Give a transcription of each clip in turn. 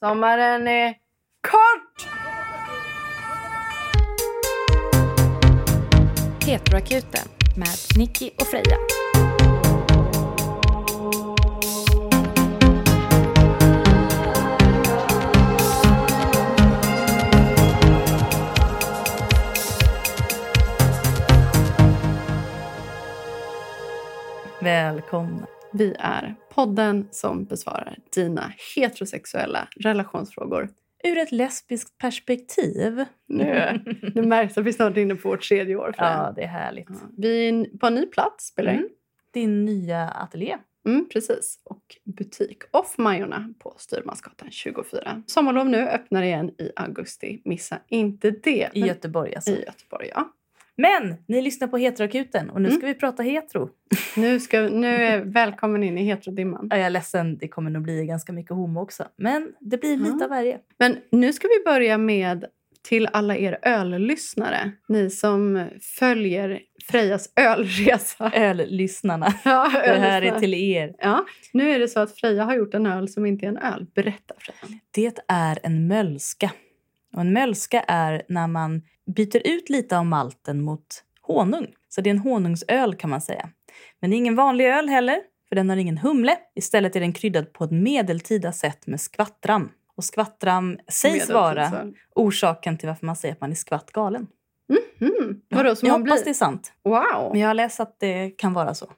Sommaren är kort! Petroakuten med Nicky och Freja. Välkomna. Vi är podden som besvarar dina heterosexuella relationsfrågor. Ur ett lesbiskt perspektiv. Nu, nu märks att vi snart är inne på vårt tredje år. Ja, det är härligt. Ja. Vi är på en ny plats, spelar in. Mm. Din nya ateljé. Mm, precis. Och butik Off Majorna på Styrmansgatan 24. Sommarlov nu, öppnar igen i augusti. Missa inte det. I Göteborg alltså. I Göteborg, ja. Men ni lyssnar på Heteroakuten och nu Mm. ska vi prata hetero. Nu, ska, nu är välkommen in i heterodimman. Ja, Jag är ledsen, det kommer nog bli ganska mycket homo också. Men det blir lite Ja. av varje. Men nu ska vi börja med till alla er öllyssnare. Ni som följer Frejas ölresa. Öllyssnarna. Ja, Det här är till er. Ja, nu är det så att Freja har gjort en öl som inte är en öl. Berätta Freja. Det är en mölska. Och en mölska är när man byter ut lite av malten mot honung. Så det är en honungsöl kan man säga. Men det är ingen vanlig öl heller, för den har ingen humle. Istället är den kryddad på ett medeltida sätt med skvattram. Och skvattram sägs vara orsaken till varför man säger att man är skvattgalen. Mm. Vadå, jag hoppas blir? det är sant. Wow! Men jag har läst att det kan vara så.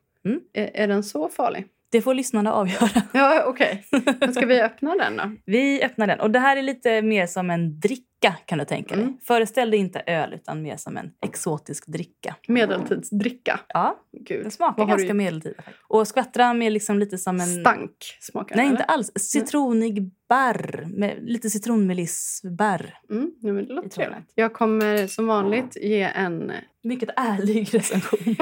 Är, är den så farlig? Det får lyssnarna avgöra. Ja, okej. Men ska vi öppna den då? Vi öppnar den. Och det här är lite mer som en dricka kan du tänka dig. Mm. Föreställ dig inte öl utan mer som en exotisk dricka. Medeltidsdricka. Ja, Gud. den smakar ganska medeltida. Och skvattram är liksom lite som en... Stank smakar Nej, den, inte eller? alls. Citronig barr. Med lite citronmelissbarr. Mm, nej, men det låter trevligt. Jag kommer som vanligt ge en... Mycket ärlig recension.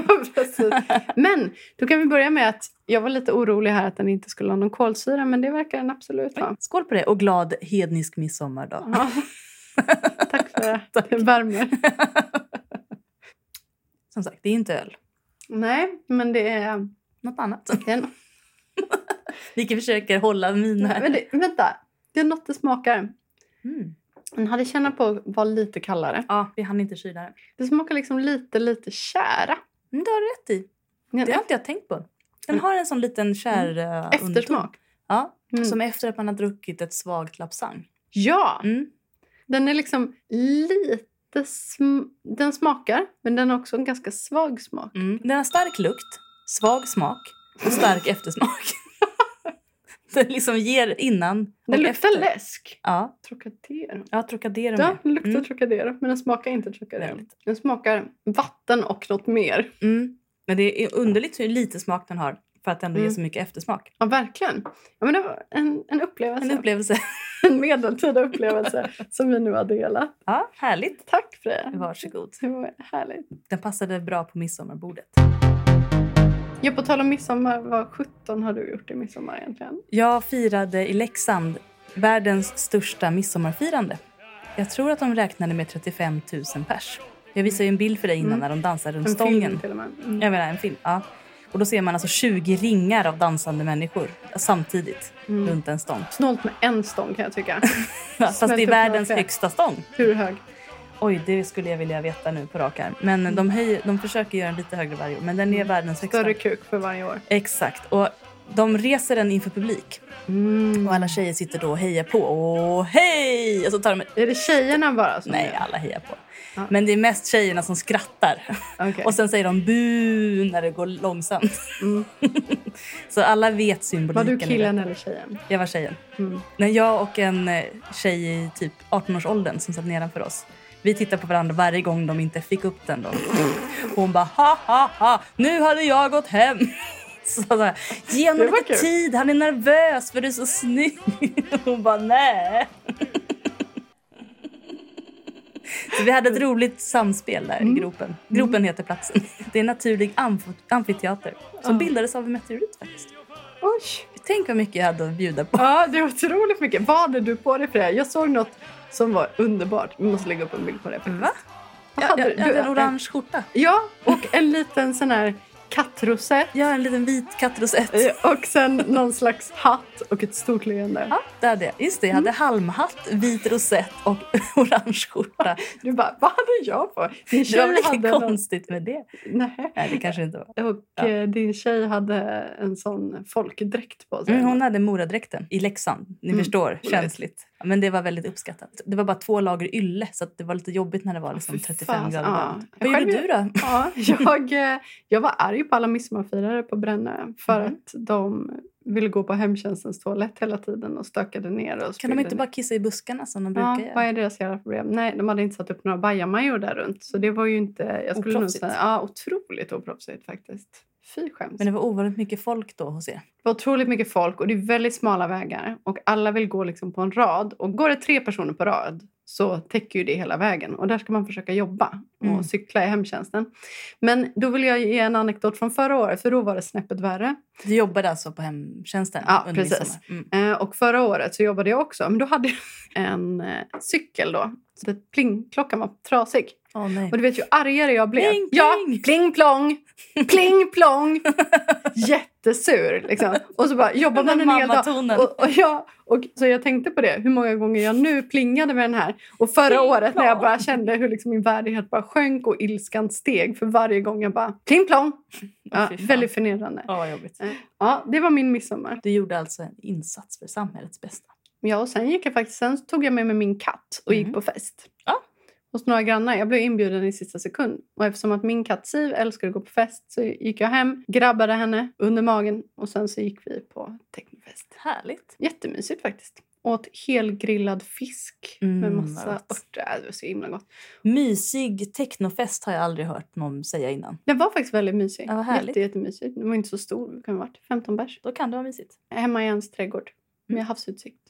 Men då kan vi börja med att jag var lite orolig här att den inte skulle ha någon kolsyra, men det verkar den absolut ha. Skål på det och glad hednisk midsommardag. Ja. Tack för det. Det värmer. Som sagt, det är inte öl. Nej, men det är... Något annat. Det är Vi försöker hålla min här. men det, vänta, det är något det smakar. Mm. Den hade känna på att vara lite kallare. Ja, vi hann inte kyla det. Det smakar liksom lite, lite kära. Mm, det har du rätt i. Det har inte jag tänkt på. Den Mm. har en sån liten kär eh, underton. eftersmak. Ja, Mm. som efter att man har druckit ett svagt lapsang. Ja! Mm. Den är liksom lite... Sm- den smakar, men den har också en ganska svag smak. Mm. Den har stark lukt, svag smak och stark eftersmak. Den liksom ger innan Den luktar efter. läsk. Ja, Trocadero. ja Trocadero Ja, den luktar Mm. Trocadero, men den smakar inte Trocadero. Väldigt. Den smakar vatten och något mer. Mm. Men det är underligt hur lite smak den har för att ändå Mm. ge så mycket eftersmak. Ja, verkligen. Ja, men det var en, en upplevelse. En upplevelse. en medeltida upplevelse som vi nu har delat. Ja, härligt. Tack Freja. Varsågod. Det var härligt. Den passade bra på midsommarbordet. Ja, på tal om midsommar, vad 17 har du gjort i midsommar egentligen? Jag firade i Leksand världens största midsommarfirande. Jag tror att de räknade med 35 000 pers. Jag visade en bild för dig innan Mm. när de dansar runt En stången. film till och med. Mm. Jag menar en film. Ja. Och då ser man alltså 20 ringar av dansande människor samtidigt Mm. runt en stång. Snålt med en stång kan jag tycka. Fast det är världens högsta stång. Hur hög? Oj, det skulle jag vilja veta nu på rak arm. Men Mm. de, höjer, de försöker göra den lite högre varje år. Men den är världens högsta. Större kuk för varje år. Exakt. Och de reser den inför publik. Mm. Och alla tjejer sitter då och hejar på. Åh, hej! Och så tar de Är det tjejerna bara som Nej, gör? alla hejar på. Ja. Men det är mest tjejerna som skrattar. Okej. Och sen säger de bu när det går långsamt. Mm. Så alla vet Var symboliken. du i killen eller tjejen? Jag var tjejen. Mm. När jag och en eh, tjej i typ 18-årsåldern som satt nedanför oss. Vi tittade på varandra varje gång de inte fick upp den. Då. Hon bara ha ha ha, nu hade jag gått hem. Så så här, Ge honom var lite tid, han är nervös för du är så snygg. Hon bara nej. Så vi hade ett roligt samspel där Mm. i gropen. Gropen heter platsen. Det är en naturlig amf- amfiteater som Ja. bildades av en meteorit faktiskt. Oj! Tänk vad mycket jag hade att bjuda på. Ja, det är otroligt mycket. Vad hade du på dig för det? Jag såg något som var underbart. Vi måste lägga upp en bild på det. faktiskt. Va? Vad Jag, hade jag, du? jag hade en orange skjorta. Ja, och en liten sån här kattrosett Ja, en liten vit kattrosett. eh, och sen någon slags hatt och ett stort leende. Ja, det hade jag. Just det, jag hade halmhatt, vit rosett och orange skjorta. Du bara, vad hade jag på? Din Det var väl inget någon... konstigt med det? Nej. Nej, det kanske inte var. Och Ja. eh, din tjej hade en sån folkdräkt på sig. Mm, hon hade Moradräkten i Leksand. Ni Mm, förstår, känsligt. Men det var väldigt uppskattat. Det var bara två lager ylle så det var lite jobbigt när det var liksom fy 35 fan, grader ja. Jag Vad gjorde själv- du då? Ja, jag, eh, jag var arg på alla midsommarfirare på Brännö för Mhm. att de ville gå på hemtjänstens toalett hela tiden och stökade ner. Och Kan de inte ner. bara kissa i buskarna som de brukar Ja, göra? vad är deras jävla problem? Nej, de hade inte satt upp några bajamajor där runt. Så det var ju inte... Jag skulle nog säga, ja, otroligt oproffsigt faktiskt. Fy skäms. Men det var ovanligt mycket folk då hos er. Det var otroligt mycket folk och det är väldigt smala vägar. Och alla vill gå liksom på en rad. Och går det tre personer på rad så täcker ju det hela vägen. Och där ska man försöka jobba och Mm. cykla i hemtjänsten. Men då vill jag ge en anekdot från förra året, för då var det snäppet värre. Du jobbade alltså på hemtjänsten Ja, under precis. Mm. Eh, och förra året så jobbade jag också. Men då hade jag en eh, cykel då. Så att plingklockan var trasig. Nej. Och du vet ju argare jag blev. Pling, Ja, pling. pling plong! Pling plong! Jättesur liksom. Och så bara jobbar man en hel dag. Och, och, jag, och, så jag tänkte på det, hur många gånger jag nu plingade med den här. Och förra Pling året när jag plong. bara kände hur liksom min värdighet bara sjönk och ilskan steg för varje gång jag bara pling plong. Ja, fan. väldigt förnedrande. Vad jobbigt. Ja, det var min midsommar. Du gjorde alltså en insats för samhällets bästa. Ja, och sen gick jag faktiskt, sen tog jag med mig min katt och gick Mm. på fest. Ja. Hos några grannar. Jag blev inbjuden i sista sekund. Och eftersom att min katt Siv älskar att gå på fest så gick jag hem, grabbade henne under magen och sen så gick vi på technofest. Härligt. Jättemysigt faktiskt. Åt helgrillad fisk med Mm, massa vad gott. örter. Äh, Det var så himla gott. Mysig technofest har jag aldrig hört någon säga innan. Den var faktiskt väldigt mysig. Ja, härligt. Jätte, jättemysig. Den var inte så stor. Det kan ha varit 15 bärs. Då kan det vara mysigt. Hemma i ens trädgård med Mm. havsutsikt.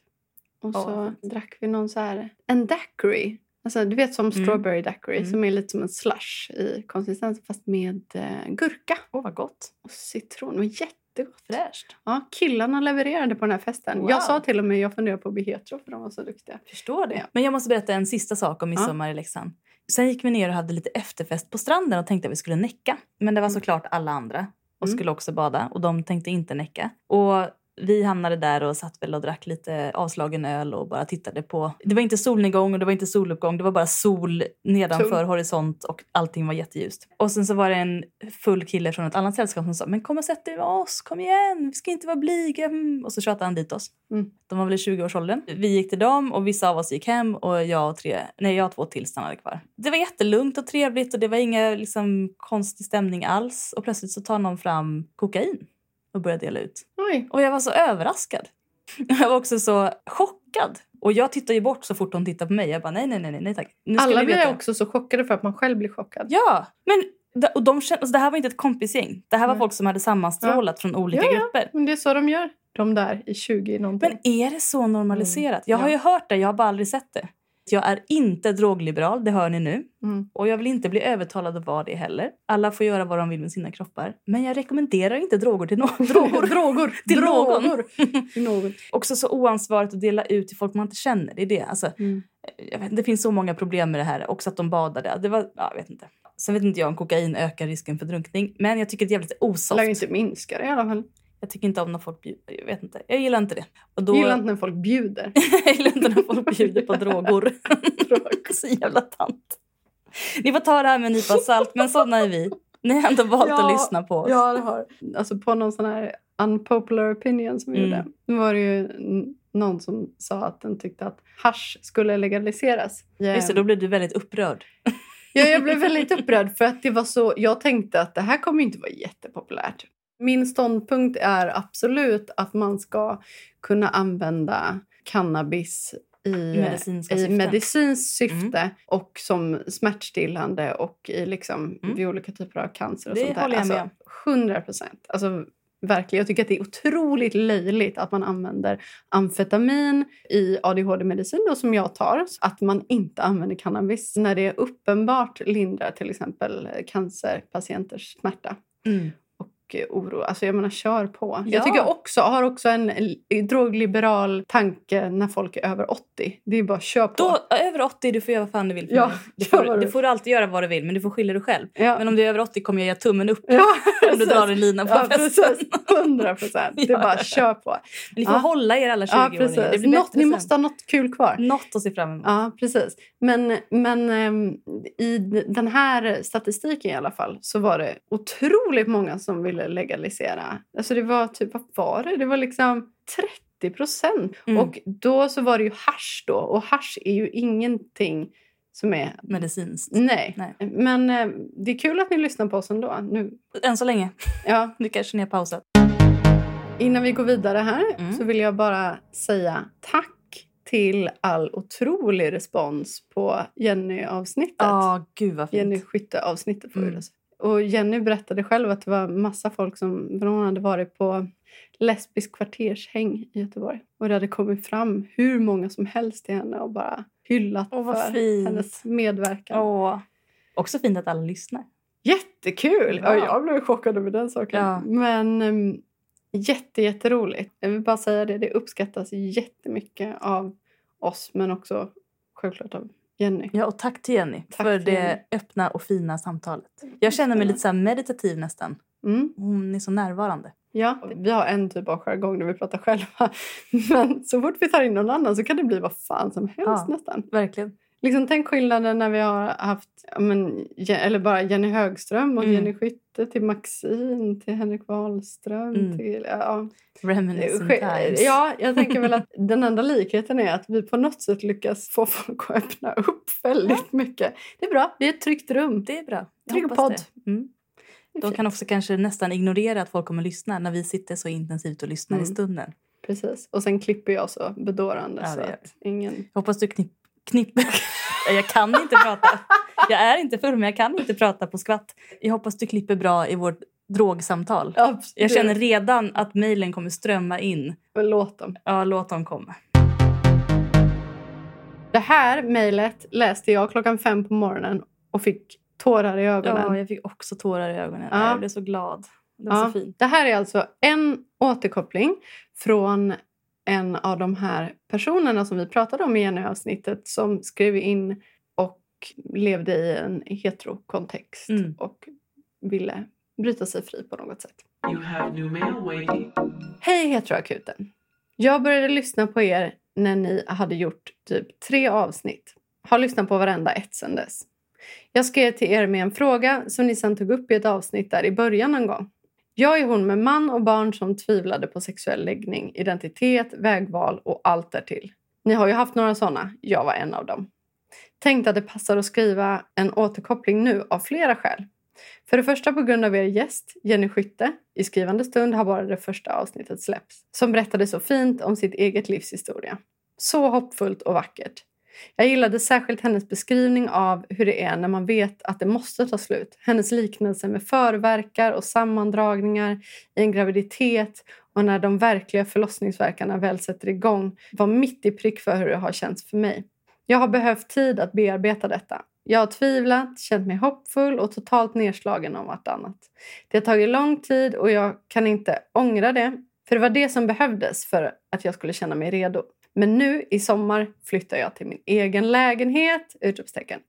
Och så fint. drack vi någon så här... En daiquiri. Alltså, du vet som Mm. strawberry daiquiri Mm. som är lite som en slush i konsistens fast med eh, gurka Åh, vad gott. och citron. Var jättegott. Fräscht. Ja, killarna levererade på den här festen. Wow. Jag sa till och med jag funderar på att bli hetero för de var så duktiga. Förstår det. Ja. Men jag måste berätta en sista sak om midsommar i Leksand. Sen gick vi ner och hade lite efterfest på stranden och tänkte att vi skulle näcka. Men det var Mm. såklart alla andra och Mm. skulle också bada och de tänkte inte näcka. Och vi hamnade där och satt väl och drack lite avslagen öl och bara tittade på. Det var inte solnedgång och det var inte soluppgång. Det var bara sol nedanför Sol. horisont och allting var jätteljust. Och sen så var det en full kille från ett annat sällskap som sa men kom och sätt dig med oss, kom igen, vi ska inte vara blyga. Mm. Och så tjatade han dit oss. Mm. De var väl i 20-årsåldern. Vi gick till dem och vissa av oss gick hem och jag och, tre, nej, jag och två till stannade kvar. Det var jättelugnt och trevligt och det var ingen liksom, konstig stämning alls. Och plötsligt så tar någon fram kokain och börjar dela ut. Oj. Och jag var så överraskad. Jag var också så chockad. Och jag tittar ju bort så fort hon tittar på mig. Jag bara nej, nej, nej, nej, tack. Nu Alla blir också så chockade för att man själv blir chockad. Ja, men och de kände, alltså, det här var inte ett kompisgäng. Det här var Nej. folk som hade sammanstrålat från olika Ja, ja. grupper. Men det är så de gör. De där i 20 någonting. Men är det så normaliserat? Jag har Ja. ju hört det, jag har bara aldrig sett det. Jag är inte drogliberal, det hör ni nu. Mm. Och jag vill inte bli övertalad att vara det heller. Alla får göra vad de vill med sina kroppar. Men jag rekommenderar inte droger till någon. Droger, droger, Till någon. droger. Till någon. Också så oansvarigt att dela ut till folk man inte känner. Det är det. Alltså, Mm. jag vet, det finns så många problem med det här. Också att de badade. Det var, ja, jag vet inte. Sen vet inte jag om kokain ökar risken för drunkning. Men jag tycker det är jävligt Det osoft. lär ju inte minska det i alla fall. Jag tycker inte om när folk bjuder. Jag vet inte. Jag gillar inte det. Och då, Jag gillar inte när folk bjuder. jag gillar inte när folk bjuder på droger. så jävla tant. Ni får ta det här med en nypa salt, men sådana är vi. Ni har ändå valt Ja, att lyssna på oss. Ja, det har. Alltså på någon sån här unpopular opinion som vi Mm. gjorde. Nu var det ju någon som sa att den tyckte att hash skulle legaliseras. Just det, då blev du väldigt upprörd. Ja, jag blev väldigt upprörd för att det var så. Jag tänkte att det här kommer inte vara jättepopulärt. Min ståndpunkt är absolut att man ska kunna använda cannabis i syften. medicinskt syfte och som smärtstillande och i liksom Mm. vid olika typer av cancer. Och Det sånt där. håller jag med alltså, 100 procent. Alltså, verkligen. Jag tycker att det är otroligt löjligt att man använder amfetamin i ADHD-medicin som jag tar. Att man inte använder cannabis när det uppenbart lindrar till exempel cancerpatienters smärta. Mm. Oro. Alltså jag menar, kör på. Ja. Jag tycker också, har också en drogliberal tanke när folk är över 80. Det är bara kör på. Då, över 80, du får göra vad fan du vill. Ja, du, får, du får alltid göra vad du vill, men du får skylla dig själv. ja. Men om du är över 80 kommer jag ge tummen upp ja, om du drar en lina på ja, festen. precis. 100 procent. Det är bara kör på. Men ni får hålla er alla 20 Ja, år. Det precis. blir Något, ni måste ha något kul kvar. Något att se fram emot. Ja, precis. Men, men ehm, i den här statistiken i alla fall så var det otroligt många som ville legalisera. Alltså det var typ, vad var det? Det var liksom 30 procent. Mm. Och då så var det ju hasch då. Och hasch är ju ingenting som är... Medicinskt. Nej. Nej. Men eh, det är kul att ni lyssnar på oss ändå. Nu, Än så länge. ja, Nu kanske ni har pausat. Innan vi går vidare här Mm. så vill jag bara säga tack till all otrolig respons på Jenny-avsnittet. Fint. Jenny Skytte-avsnittet får Mm. Och Jenny berättade själv att det var massa folk som för hon hade varit på lesbisk kvartershäng i Göteborg. Och det hade kommit fram hur många som helst till henne och bara hyllat Åh, för fint. hennes medverkan. Åh. Också fint att alla lyssnar. Jättekul! Ja. jag blev chockad över den saken. Ja. Men um, jätte, jätteroligt. Jag vill bara säga det, det uppskattas jättemycket av oss men också självklart av Jenny. Ja, och tack till Jenny Tack för till det Jenny. öppna och fina samtalet. Jag känner mig lite så meditativ nästan. Mm. Hon är så närvarande. Ja, vi har en typ av jargong när vi pratar själva. Men så fort vi tar in någon annan så kan det bli vad fan som helst Ja. nästan. Verkligen. Liksom, tänk skillnaden när vi har haft ja, men, eller bara Jenny Högström och Mm. Jenny Skytte till Maxine, till Henrik Wahlström. Mm. Till, ja. Reminiscent times. Ja, jag tänker väl att den enda likheten är att vi på något sätt lyckas få folk att öppna upp väldigt mycket. Det är bra, det är ett tryggt rum. Det är bra. Jag Trygg podd. det. Mm. De kan också kanske nästan ignorera att folk kommer lyssna när vi sitter så intensivt och lyssnar i Mm. stunden. Precis. Och sen klipper jag så bedårande Ja, så att ingen... Jag hoppas du knipp, knipper. jag kan inte prata. Jag är inte full men jag kan inte prata på skvatt. Jag hoppas du klipper bra i vårt drogsamtal. Absolut. Jag känner redan att mejlen kommer strömma in. Låt dem. Ja, låt dem komma. Det här mejlet läste jag klockan fem på morgonen och fick tårar i ögonen. Ja, jag fick också tårar i ögonen. Ja. Jag blev så glad. Det var Ja, så fint. Det här är alltså en återkoppling från en av de här personerna som vi pratade om i Jenny-avsnittet som skrev in och levde i en heterokontext Mm. och ville bryta sig fri på något sätt. You have new mail waiting. Hej Heteroakuten! Jag började lyssna på er när ni hade gjort typ tre avsnitt. Har lyssnat på varenda ett sedan dess. Jag skrev till er med en fråga som ni sedan tog upp i ett avsnitt där i början någon gång. Jag är hon med man och barn som tvivlade på sexuell läggning, identitet, vägval och allt därtill. Ni har ju haft några sådana. Jag var en av dem. Tänkte att det passar att skriva en återkoppling nu av flera skäl. För det första på grund av er gäst, Jenny Skytte. I skrivande stund har bara det första avsnittet släppts. Som berättade så fint om sitt eget livshistoria. Så hoppfullt och vackert. Jag gillade särskilt hennes beskrivning av hur det är när man vet att det måste ta slut. Hennes liknelse med förverkar och sammandragningar i en graviditet och när de verkliga förlossningsverkarna väl sätter igång var mitt i prick för hur det har känts för mig. Jag har behövt tid att bearbeta detta. Jag har tvivlat, känt mig hoppfull och totalt nedslagen om vartannat. Det har tagit lång tid och jag kan inte ångra det. För det var det som behövdes för att jag skulle känna mig redo. Men nu i sommar flyttar jag till min egen lägenhet! Utropstecken.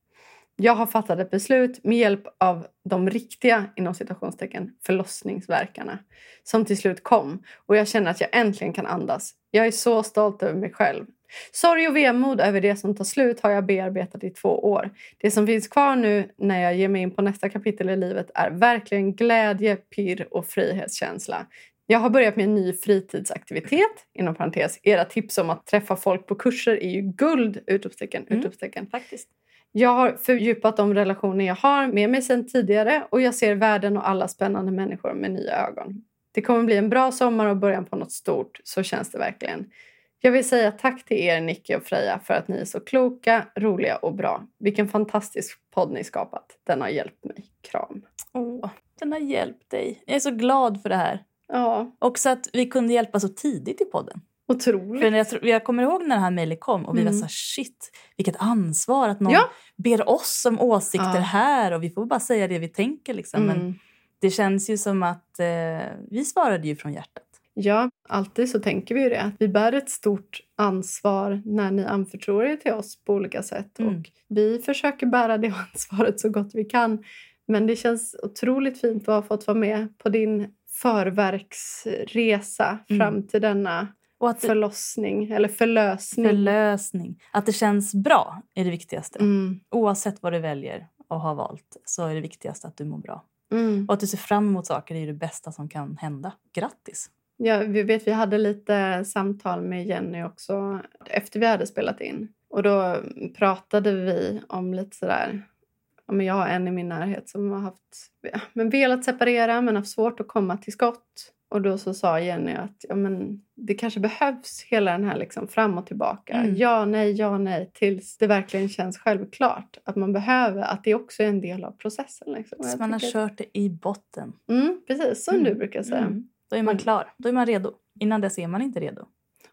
Jag har fattat ett beslut med hjälp av de riktiga inom citationstecken, förlossningsverkarna som till slut kom och jag känner att jag äntligen kan andas. Jag är så stolt över mig själv. Sorg och vemod över det som tar slut har jag bearbetat i två år. Det som finns kvar nu när jag ger mig in på nästa kapitel i livet är verkligen glädje, pirr och frihetskänsla. Jag har börjat med en ny fritidsaktivitet. Inom parentes, era tips om att träffa folk på kurser är ju guld! Utropstecken, Mm. utropstecken. Faktiskt. Jag har fördjupat de relationer jag har med mig sedan tidigare och jag ser världen och alla spännande människor med nya ögon. Det kommer bli en bra sommar och början på något stort, så känns det verkligen. Jag vill säga tack till er Nicky och Freja för att ni är så kloka, roliga och bra. Vilken fantastisk podd ni skapat. Den har hjälpt mig. Kram. Åh, den har hjälpt dig. Jag är så glad för det här. Ja, Också att vi kunde hjälpa så tidigt i podden. otroligt. För jag, jag kommer ihåg när det här mejlet kom och vi var Mm. så här, shit, vilket ansvar att någon Ja. ber oss om åsikter Ja. här och vi får bara säga det vi tänker. Liksom. Men Mm. Det känns ju som att eh, vi svarade ju från hjärtat. Ja, alltid så tänker vi ju det. Vi bär ett stort ansvar när ni anförtror er till oss på olika sätt. Mm. Och vi försöker bära det ansvaret så gott vi kan. Men det känns otroligt fint att ha fått vara med på din förverksresa Mm. fram till denna Och att det, förlossning eller förlösning. förlösning. Att det känns bra är det viktigaste. Mm. Oavsett vad du väljer och har valt så är det viktigaste att du mår bra. Mm. Och att du ser fram emot saker är det bästa som kan hända. Grattis! Ja, vi vet vi hade lite samtal med Jenny också efter vi hade spelat in. Och då pratade vi om lite sådär... Ja, men jag har en i min närhet som har haft, ja, men velat separera men haft svårt att komma till skott. Och då så sa Jenny att ja, men det kanske behövs hela den här liksom fram och tillbaka. Mm. Ja, nej, ja, nej. Tills det verkligen känns självklart att man behöver. Att det också är en del av processen. Liksom. Så man har att- kört det i botten. Mm, precis, som du brukar säga. Mm. Då är man Mm. klar. Då är man redo. Innan dess är man inte redo.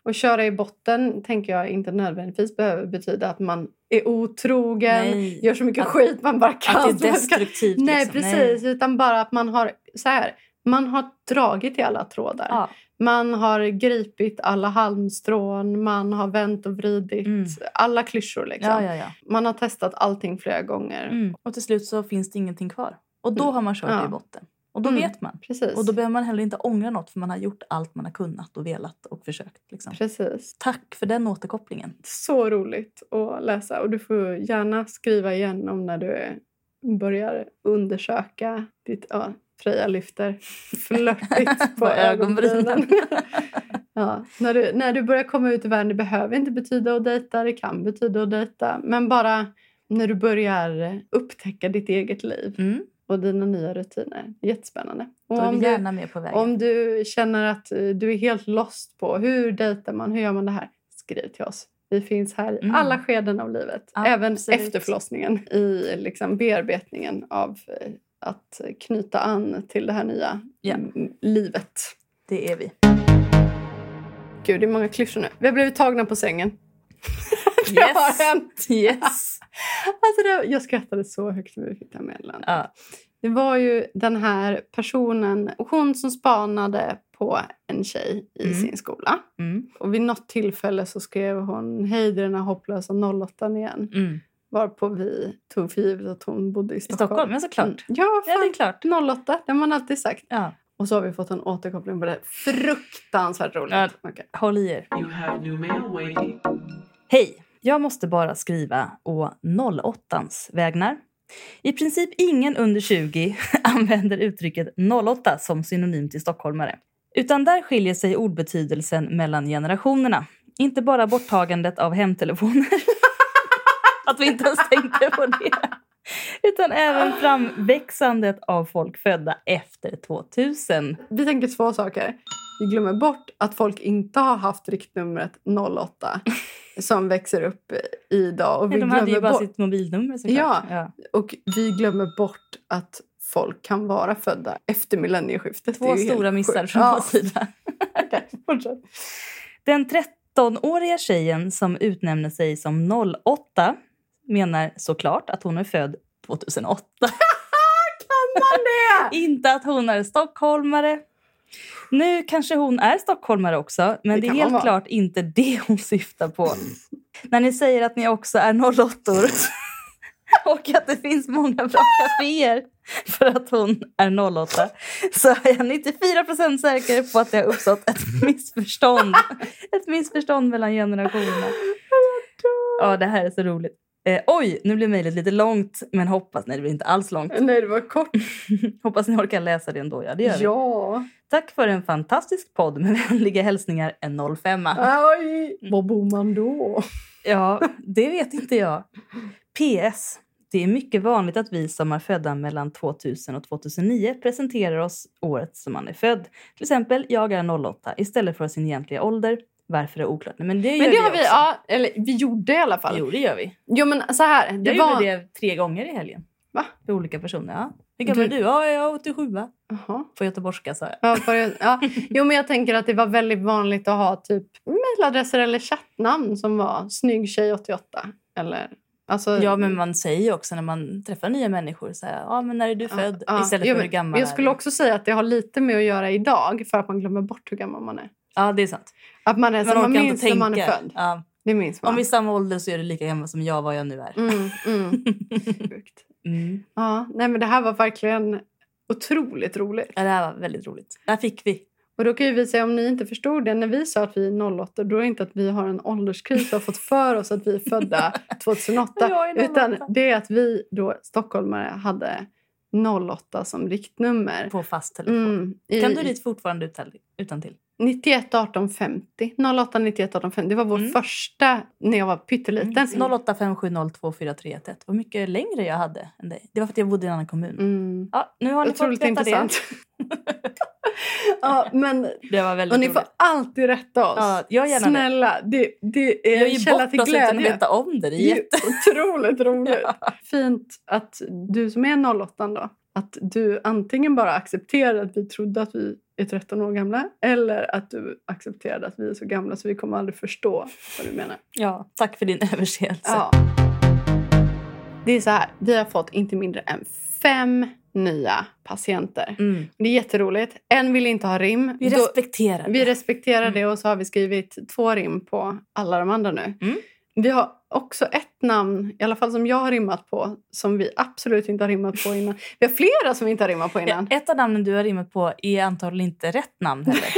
Och köra i botten tänker jag inte nödvändigtvis behöver betyda att man är otrogen, Nej. gör så mycket Att- skit man bara kan. Att det är destruktivt. Nej, liksom. precis. Utan bara att man har, så här, man har dragit i alla trådar. Ja. Man har gripit alla halmstrån, man har vänt och vridit Mm. alla klyschor. Liksom. Ja, ja, ja. Man har testat allting flera gånger. Mm. Och till slut så finns det ingenting kvar. Och då Mm. har man kört i botten. Och då Mm. vet man. Precis. Och då behöver man heller inte ångra något för man har gjort allt man har kunnat och velat och försökt. Liksom. Precis. Tack för den återkopplingen. Så roligt att läsa. Och du får gärna skriva igen om när du börjar undersöka ditt... Ja, Freja lyfter flörtigt på ögonbrynen. ja, när, du, när du börjar komma ut i världen, det behöver inte betyda att dejta, det kan betyda att dejta. Men bara när du börjar upptäcka ditt eget liv Mm. Och dina nya rutiner. Jättespännande. Och om du- gärna med på vägen. om du känner att eh, du är helt lost på hur dejtar man, hur gör man det här, skriv till oss. Vi finns här i Mm. alla skeden av livet. Absolut. Även efter förlossningen i liksom bearbetningen av eh, att knyta an till det här nya Ja. mm, livet. Det är vi. Gud, det är många klyschor nu. Vi har blivit tagna på sängen. det har hänt. Yes. Alltså det, jag skrattade så högt när vi fick det här meddelandet. Ja. Det var ju den här personen, hon som spanade på en tjej i Mm. sin skola. Mm. Och vid något tillfälle så skrev hon hej är den här hopplösa 08 igen. Mm. Varpå vi tog för givet att hon bodde i I Stockholm. Stockholm, men såklart. Mm. Ja, Ja, det är fan. klart. 08, det har man alltid sagt. Ja. Och så har vi fått en återkoppling på det. Fruktansvärt roligt. Ja. Okej. Håll i er. You have new mail waiting. Hej! Jag måste bara skriva å 08ans vägnar. I princip ingen under 20 använder uttrycket 08 som synonym till stockholmare. Utan där skiljer sig ordbetydelsen mellan generationerna. Inte bara borttagandet av hemtelefoner. Att vi inte ens tänkte på det. Utan även framväxandet av folk födda efter 2000. Vi tänker två saker. Vi glömmer bort att folk inte har haft riktnumret 08 som växer upp idag. Och vi De hade ju bara bort sitt mobilnummer såklart. Ja. Ja. Och vi glömmer bort att folk kan vara födda efter millennieskiftet. Två stora missar från ja. vår sida. fortsätt. Den 13-åriga tjejen som utnämner sig som 08 menar såklart att hon är född 2008. Kan man det? Inte att hon är stockholmare. Nu kanske hon är stockholmare också, men Det det, är helt klart inte det hon syftar på. När ni säger att ni också är 08 och att det finns många bra kaféer för att hon är 08 så är jag 94% säker på att det har uppstått ett missförstånd. Ett missförstånd mellan generationerna. Ja, det här är så roligt. Eh, oj, nu blev mejlet lite långt, men hoppas... Nej, det blir inte alls långt. Nej, det var kort. hoppas ni orkar läsa det ändå. Ja, det gör vi. Ja. Tack för en fantastisk podd med vänliga hälsningar en 05. Oj. Vad bor man då? Ja, det vet inte jag. PS. Det är mycket vanligt att vi som är födda mellan 2000 och 2009 presenterar oss året som man är född. Till exempel, jag är 08 istället för sin egentliga ålder. Varför är oklart. Men det gör Men det vi har vi, också. ja, eller vi gjorde i alla fall. Jo, det gör vi. Jo men så här, det Jag var... gjorde det tre gånger i helgen. Va? För olika personer. Ja. Hur gammal är Du-? Ja, jag är 87. Jaha. På göteborgska sa jag. Ja, för, ja. Jo, men jag tänker att det var väldigt vanligt att ha typ mejladresser eller chattnamn som var snygg tjej 88 eller Alltså, Ja, men man säger också när man träffar nya människor så här, ja men när är du född? ja. Istället Jo, för hur gammal Jag skulle också säga att det har lite med att göra idag för att man glömmer bort hur gammal man är. Ja, det är sant. Att man är man orkar minns när man är född. Ja. Det minns man. Om vi är samma ålder så är du lika gammal som jag vad jag nu är. Mm, mm. Sjukt. Mm. Ja, nej men det här var verkligen otroligt roligt. Ja, det här var väldigt roligt. Där fick vi. Och då kan vi säga om ni inte förstod det, när vi sa att vi är 08, då är det inte att vi har en ålderskris och har fått för oss att vi är födda 2008. Jag är 08. utan det är att vi då, stockholmare, hade 08 som riktnummer. På fast telefon. Mm, i Kan du dit fortfarande utan, utan till? 91 18 50. 08 91 18 50. Det var vår Mm. första när jag var pytteliten. 0857024311. Vad mycket längre jag hade än dig. Det var för att jag bodde i en annan kommun. Mm. Ja, nu har ni fått Otroligt veta intressant. ja, men, det. Det var väldigt och ni roligt. får alltid rätta oss. Ja, gör gärna det. Snälla, det, det är Jag en källa till glädje. veta om det. Det är Det jätte... otroligt roligt. Fint att du som är 08 då, att du antingen bara accepterar att vi trodde att vi är 13 år gamla eller att du accepterade att vi är så gamla så vi kommer aldrig förstå vad du menar. Ja, tack för din överseelse. Ja. Det är så här, vi har fått inte mindre än fem nya patienter. Mm. Det är jätteroligt. En vill inte ha rim. Vi Då- respekterar vi det. respekterar det och så har vi skrivit två rim på alla de andra nu. Mm. Vi har också ett namn, i alla fall som jag har rimmat på, som vi absolut inte har rimmat på innan. Vi har flera som vi inte har rimmat på innan. Ett av namnen du har rimmat på är antagligen inte rätt namn heller.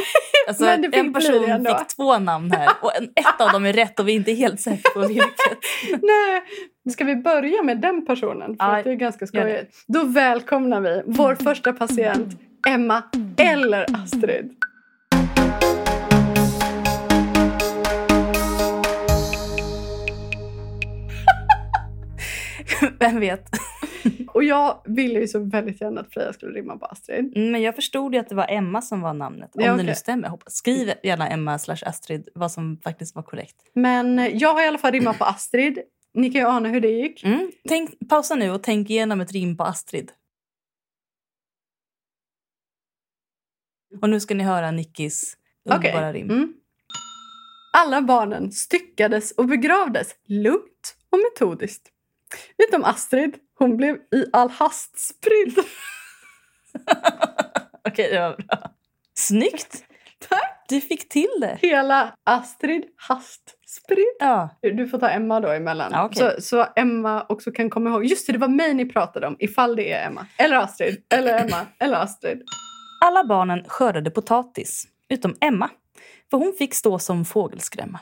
Alltså, Men det fick en person fick två namn här och en, ett av dem är rätt och vi är inte helt säkra på vilket. Nej, ska vi börja med den personen? För Ja, det är ganska skojigt. Då välkomnar vi vår första patient, Emma eller Astrid. Vem vet? Och jag ville ju så väldigt gärna att Freja skulle rimma på Astrid. Mm, Men jag förstod ju att det var Emma som var namnet. Om Ja, det nu stämmer. Hoppas. Skriv gärna Emma slash Astrid vad som faktiskt var korrekt. Men jag har i alla fall rimmat på Astrid. Ni kan ju ana hur det gick. Mm. Tänk, pausa nu och tänk igenom ett rim på Astrid. Och nu ska ni höra Nickis underbara rim. Mm. Alla barnen styckades och begravdes lugnt och metodiskt. Utom Astrid, hon blev i all hast spridd. Okej, det var bra. Snyggt! Tack. Du fick till det. Hela Astrid hast spridd. Ja. Du får ta Emma då emellan. Ja, okej. så, så Emma också kan komma ihåg. Just det, det var mig ni pratade om. Ifall det är Emma. Eller Astrid. Eller Emma. Eller Astrid. Alla barnen skördade potatis, utom Emma. För hon fick stå som fågelskrämma.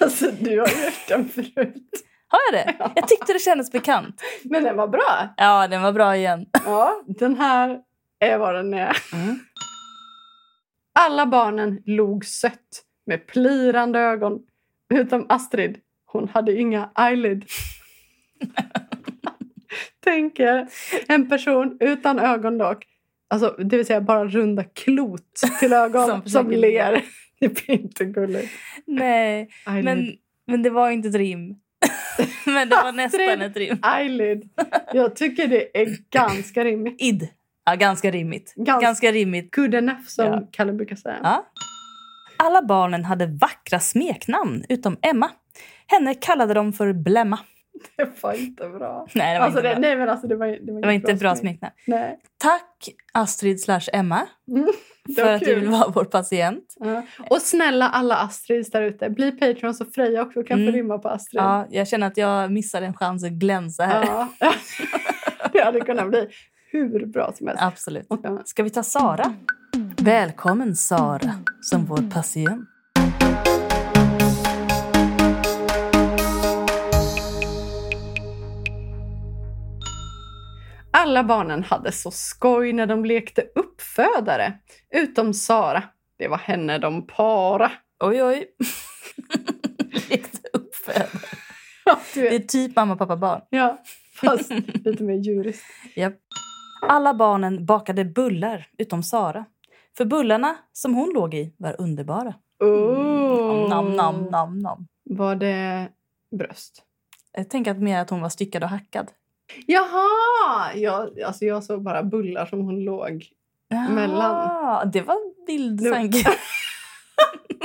Alltså, du har ju hört den förut. Har jag det? Jag tyckte det kändes bekant. Men den var bra. Ja, den var bra igen. Ja, den här är vad den är. Mm. Alla barnen log sött med plirande ögon. Utom Astrid. Hon hade inga eyelid. Tänk er en person utan ögonlock. Alltså, det vill säga bara runda klot till ögon Som som, ler. Det blir inte gulligt. Nej, Eyelid. men, men det var inte ett rim. men det var nästan ett rim. Eyelid. Jag tycker det är ganska rimligt. Id. Ja, ganska rimligt. Gans- Ganska rimligt. Good enough som Ja. Kalle brukar säga. Ja. Alla barnen hade vackra smeknamn, utom Emma. Henne kallade de för Blemma. Det var inte bra. Nej, det var alltså, inte det, bra. nej, men alltså, det var, det var, Det var inte bra smeknamn. Tack Astrid slash Emma Mm, för att du kul. vill vara vår patient. Ja. Och snälla alla Astrids där ute, bli Patreon så Freja också kan Mm. få rimma på Astrid. Ja, jag känner att jag missar en chans att glänsa här. Ja. det hade kunnat bli hur bra som helst. Absolut. Ska vi ta Sara? Välkommen Sara som vår patient. Alla barnen hade så skoj när de lekte uppfödare. Utom Sara. Det var henne de para. Oj, oj. Lekte uppfödare. Det är typ mamma, pappa, barn. Ja, fast lite mer djuriskt. Japp. Alla barnen bakade bullar utom Sara. För bullarna som hon låg i var underbara. Oh. Nam, nam, nam, nam. Var det bröst? Jag tänker att mer att hon var styckad och hackad. Jaha! Jag, alltså jag såg bara bullar som hon låg. Mellan. Ah, det var tanke. Okej.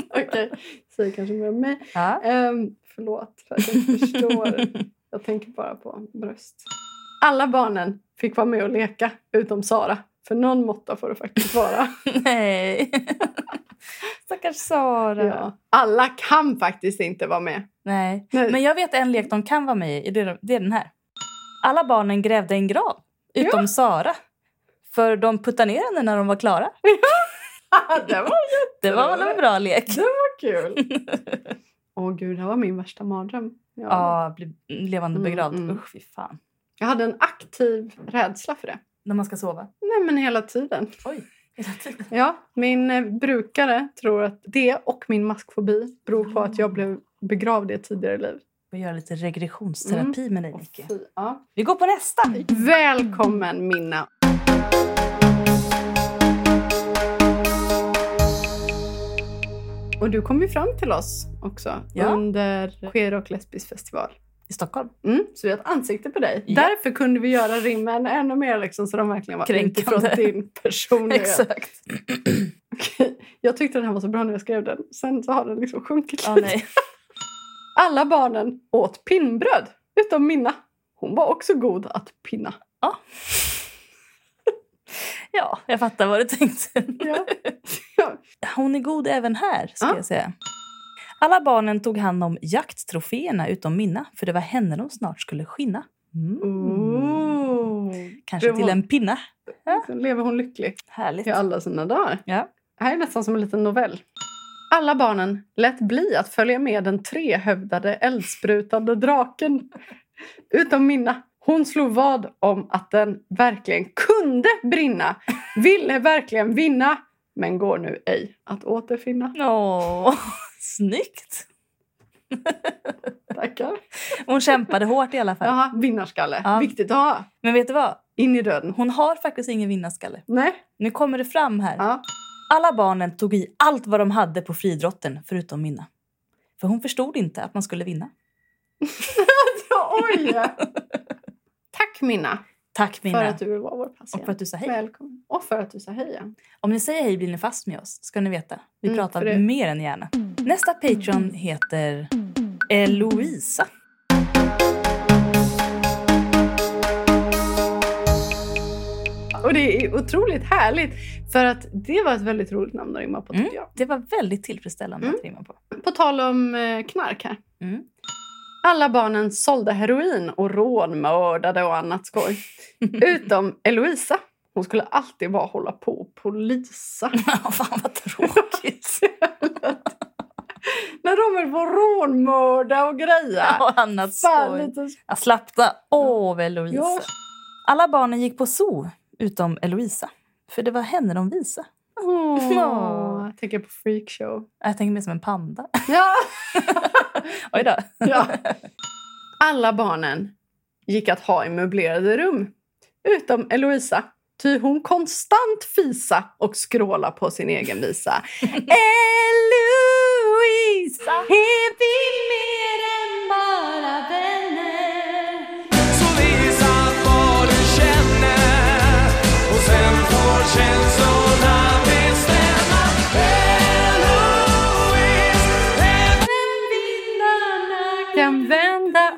Okej, säg kanske mer om mig. Ja. Um, förlåt för att jag inte förstår. jag tänker bara på bröst. Alla barnen fick vara med och leka, utom Sara. För någon måtta får det faktiskt vara. Nej. Stackars Sara. ja. Alla kan faktiskt inte vara med. Nej. Nej. Men jag vet en lek de kan vara med i. Det är den här. Alla barnen grävde en grav, utom Sara. För de puttade ner henne när de var klara. det var Det var väl en bra lek? kul! Åh gud, det var min värsta mardröm. Ja. Ja, bli levande Mm, begravd. mm. Usch, fy fan. Jag hade en aktiv rädsla för det. När man ska sova. Nej, men hela tiden. Oj, hela tiden. Ja, min eh, brukare tror att det och min maskfobi beror på att jag blev begravd i ett tidigare liv. Och göra lite regressionsterapi med dig, fy, ja. Vi går på nästa. Välkommen Minna! Och du kom ju fram till oss också Ja. under Queer och lesbisk festival. I Stockholm. Mm, så vi har ett ansikte på dig. Ja. Därför kunde vi göra rimmen ännu mer liksom, så de verkligen var Kränkande. utifrån din personlighet. Exakt. Okej, Jag tyckte den här var så bra när jag skrev den. Sen så har den liksom sjunkit lite. nej. Alla barnen åt pinnbröd, utom Minna. Hon var också god att pinna. ja, jag fattar vad du tänkte. Ja. Ja. Hon är god även här, ska Ja. jag säga. Alla barnen tog hand om jakttroféerna utom Minna, för det var henne de snart skulle skinna. Mm. Ooh. Kanske till en pinna. Sen lever hon lycklig Härligt. i alla sina dagar. Ja. Det här är nästan som en liten novell. Alla barnen lät bli att följa med den trehövdade eldsprutande draken. Utom Minna. Hon slog vad om att den verkligen kunde brinna. Ville verkligen vinna. Men går nu ej att återfinna. Åh, snyggt! Tackar. Hon kämpade hårt i alla fall. Jaha, vinnarskalle. Ja. Viktigt att ha. Men vet du vad? In i döden. Hon har faktiskt ingen vinnarskalle. Nej. Nu kommer det fram här. Ja. Alla barnen tog i allt vad de hade på fridrotten förutom Minna. För hon förstod inte att man skulle vinna. Oj! Tack Minna Tack Minna. för att du vara vår patient. Och för att du sa hej. Välkommen. Och för att du sa hej. ja. Om ni säger hej blir ni fast med oss, ska ni veta. Vi Mm, pratar mer än gärna. Nästa Patreon heter Eloisa. Och det är otroligt härligt. För att det var ett väldigt roligt namn att rimma på Mm. jag. Det var väldigt tillfredsställande Mm. att rimma på. På tal om eh, knark här. Mm. Alla barnen sålde heroin och rånmördade och annat skoj. Utom Eloisa. Hon skulle alltid bara hålla på och polisa. Fan vad tråkigt. När de höll på att rånmörda och greja. och annat Fan, skoj. lite... Slappna. Åh, Eloisa. Ja. Alla barnen gick på zoo, utom Eloisa. För det var henne de visade. Åh, Ja. jag tänker på freakshow. Jag tänker mer som en panda. Ja. Oj då. ja. Alla barnen gick att ha i möblerade rum. Utom Eloisa. Ty hon konstant fisa och skråla på sin egen visa. Eloisa är vi mer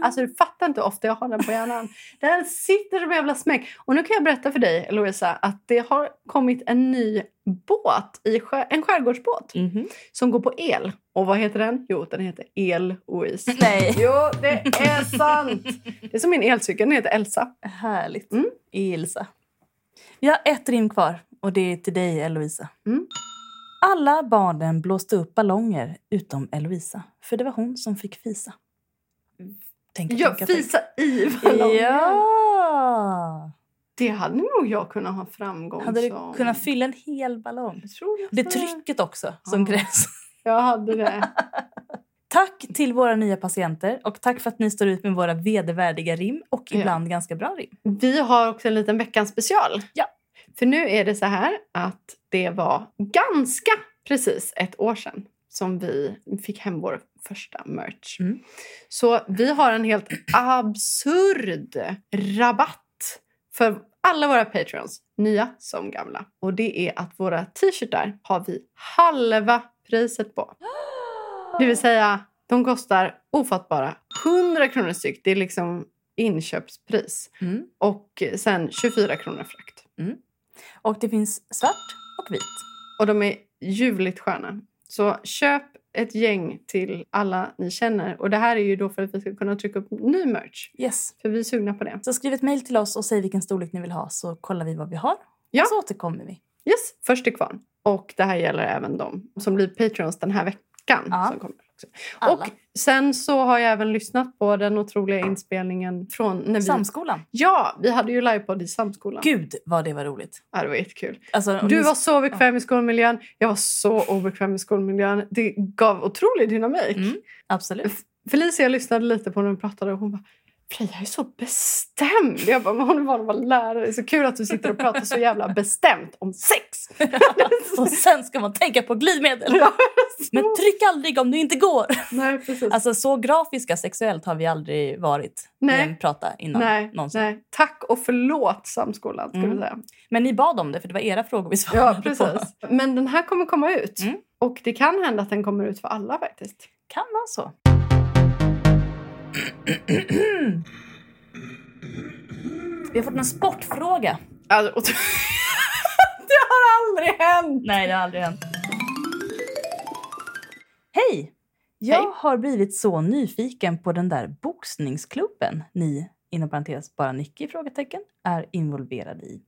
Alltså du fattar inte hur ofta jag har den på hjärnan. Den sitter som en jävla smäck. Och nu kan jag berätta för dig Eloisa att det har kommit en ny båt, i skär, en skärgårdsbåt Mhm. som går på el. Och vad heter den? Jo, den heter El-Oise. Nej. Jo, det är sant! Det är som min elcykel, den heter Elsa. Härligt. Mm. Ilsa. Vi har ett rim kvar och det är till dig Eloisa. Mm. Alla barnen blåste upp ballonger utom Eloisa. För det var hon som fick fisa. Tänk, Jag tänk, tänk. fisa i ballongen. Ja! Det hade nog jag kunnat ha framgång Hade du som. kunnat fylla en hel ballong? Jag tror jag Det trycket också som Ja. krävs. Jag hade det. Tack till våra nya patienter och tack för att ni står ut med våra vedervärdiga rim och Ja. ibland ganska bra rim. Vi har också en liten veckans special. Ja. För nu är det så här att det var ganska precis ett år sedan som vi fick hem vår första merch. Mm. Så vi har en helt absurd rabatt för alla våra patrons, nya som gamla. Och det är att våra t-shirtar har vi halva priset på. Det vill säga, de kostar ofattbara 100 kronor styck. Det är liksom inköpspris. Mm. Och sen 24 kronor frakt. Och det finns svart och vit. Och de är ljuvligt sköna. Så köp ett gäng till alla ni känner. Och det här är ju då för att vi ska kunna trycka upp ny merch. Yes. För vi är sugna på det. Så skriv ett mejl till oss och säg vilken storlek ni vill ha så kollar vi vad vi har. Ja. Och så återkommer vi. Yes, först till kvarn. Och det här gäller även de som blir Patreons den här veckan. Ja. Som kommer också. Alla. Och sen så har jag även lyssnat på den otroliga inspelningen från när vi... Samskolan. Ja, vi hade ju livepodd i Samskolan. Gud vad det var roligt. Ja, det var jättekul. Alltså, Du ni- var så bekväm i skolmiljön. Jag var så obekväm i skolmiljön. Det gav otrolig dynamik. Mm, absolut. Felicia lyssnade lite på när hon pratade och hon bara Freja är så bestämd. Jag bara, hon att vara lärare. Det är så kul att du sitter och pratar så jävla bestämt om sex. och sen ska man tänka på glidmedel. Men tryck aldrig om du inte går. Nej, precis. Alltså så grafiska sexuellt har vi aldrig varit Nej. i en prata innan. nej, någonsin. nej. Tack och förlåt Samskolan. Ska Mm. vi säga. Men ni bad om det för det var era frågor vi svarade Ja, på. precis. Men den här kommer komma ut. Mm. Och det kan hända att den kommer ut för alla faktiskt. Kan vara så. Vi har fått en sportfråga. Alltså, det har aldrig hänt! Nej, det har aldrig hänt. Hej! Jag Hej. har blivit så nyfiken på den där boxningsklubben ni, inom parentes bara Nicky, frågetecken, är involverad i.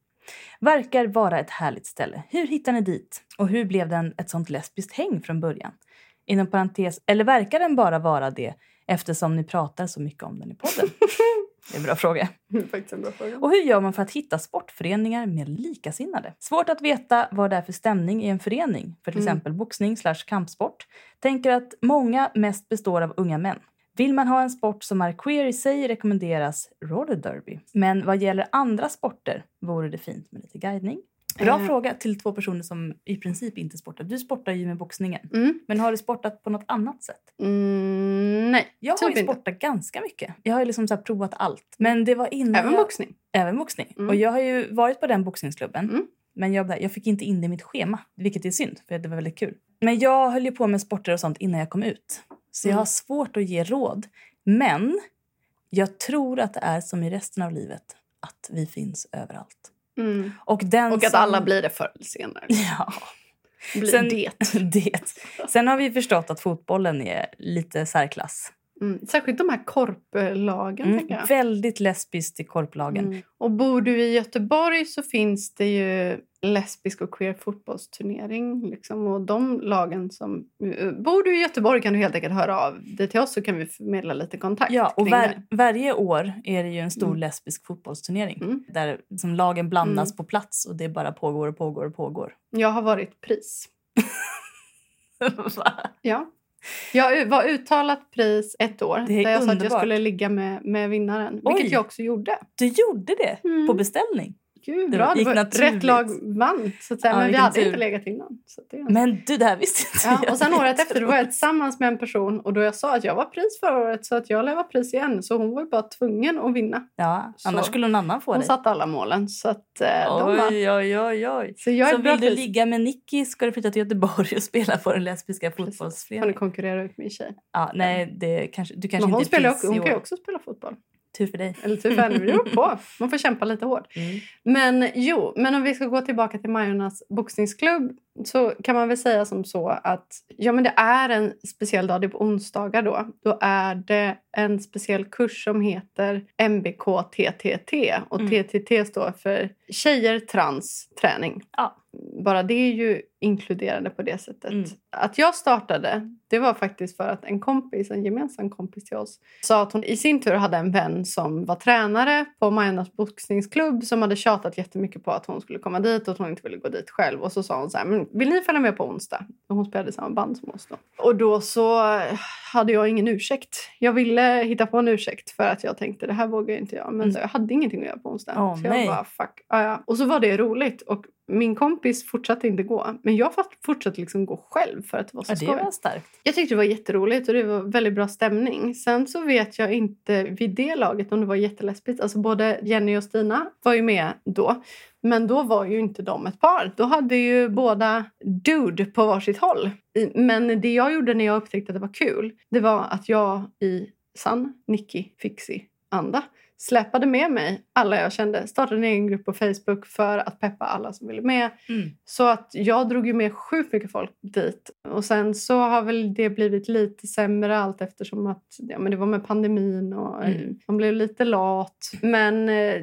Verkar vara ett härligt ställe. Hur hittar ni dit? Och hur blev den ett sånt lesbiskt häng från början? Inom parentes, eller verkar den bara vara det eftersom ni pratar så mycket om den i podden? Det är en bra fråga. Faktiskt en bra fråga. Och hur gör man för att hitta sportföreningar med likasinnade? Svårt att veta vad det är för stämning i en förening för till Mm. exempel boxning slash kampsport. Tänker att många mest består av unga män. Vill man ha en sport som är queer i sig rekommenderas roller derby. Men vad gäller andra sporter vore det fint med lite guidning. Bra Eh. fråga till två personer som i princip inte sportar. Du sportar ju med boxningen. Mm. Men har du sportat på något annat sätt? Mm, nej, Jag har typ ju inte. sportat ganska mycket. Jag har ju liksom så provat allt. Men det var innan Även jag... boxning. Även boxning. Mm. Och jag har ju varit på den boxningsklubben. Mm. Men jag, jag fick inte in det i mitt schema, vilket är synd för det var väldigt kul. Men jag höll ju på med sporter och sånt innan jag kom ut. Så jag Mm. har svårt att ge råd. Men jag tror att det är som i resten av livet, att vi finns överallt. Mm. Och, den Och att som... alla blir det förr eller senare. Ja, Blir Sen- det. det. Sen har vi förstått att fotbollen är lite särklass. Mm. Särskilt de här korplagen. Mm, väldigt lesbiskt i korplagen. Mm. Och bor du i Göteborg så finns det ju lesbisk och queer fotbollsturnering. Liksom. Och de lagen som... eh, Bor du i Göteborg kan du helt enkelt höra av dig till oss så kan vi förmedla lite kontakt Ja, och var, varje år är det ju en stor Mm. lesbisk fotbollsturnering. Mm. Där som lagen blandas Mm. på plats och det bara pågår och pågår och pågår. Jag har varit pris. Ja. Jag var uttalat pris ett år där jag sa att jag underbart. skulle ligga med, med vinnaren. Vilket Oj. jag också gjorde. Du gjorde det Mm. på beställning. Gud, Det bra. Det var naturligt. rätt lag vann. Så att säga. Ja, men vi hade tur. inte legat innan. Så det... Men du, det här visste inte Ja, jag. och sen året efter då var jag tillsammans med en person och då jag sa att jag var pris förra året så att jag lär vara pris igen. Så hon var bara tvungen att vinna. Ja, Så- annars skulle någon annan få Hon dig. satte alla målen. Så, att, eh, de. Oj, oj, oj, oj. så jag Så vill du pris. ligga med Nicky ska du flytta till Göteborg och spela på den lesbiska fotbollsföreningen. konkurrera ut min tjej. Ja, nej, det kanske, du kanske Men hon, inte spelar hon kan ju också spela fotboll. Tur för dig. Eller typ henne, det beror på. Man får kämpa lite hårt. Mm. Men jo, men om vi ska gå tillbaka till Majornas boxningsklubb så kan man väl säga som så att ja, men det är en speciell dag. Det är på onsdagar då. Då är det en speciell kurs som heter MBK TTT. Och Mm. TTT står för tjejer trans träning. Ja. Bara det är ju inkluderande på det sättet. Mm. Att jag startade, det var faktiskt för att en kompis, en gemensam kompis till oss, sa att hon i sin tur hade en vän som var tränare på Majarnas boxningsklubb som hade tjatat jättemycket på att hon skulle komma dit och att hon inte ville gå dit själv. Och så sa hon så här, men vill ni följa med på onsdag? Och hon spelade samma band som oss då. Och då så hade jag ingen ursäkt. Jag ville hitta på en ursäkt för att jag tänkte det här vågar inte jag. Men Mm. så jag hade ingenting att göra på onsdag. Åh, så jag nej. bara fuck. Ja. Och så var det roligt och min kompis fortsatte inte gå. Men jag fort- fortsatte liksom gå själv för att det var så Ja, skoj. var starkt. Jag tyckte det var jätteroligt och det var väldigt bra stämning. Sen så vet jag inte vid det laget om det var jättelesbigt. Alltså både Jenny och Stina var ju med då. Men då var ju inte de ett par. Då hade ju båda dude på varsitt håll. Men det jag gjorde när jag upptäckte att det var kul, det var att jag i sann Nicky Fixie-anda släpade med mig alla jag kände. Startade en egen grupp på Facebook för att peppa alla som ville med. Mm. Så att jag drog ju med sjukt mycket folk dit. Och sen så har väl det blivit lite sämre allt eftersom att ja, men det var med pandemin och Mm. man blev lite lat. Men eh,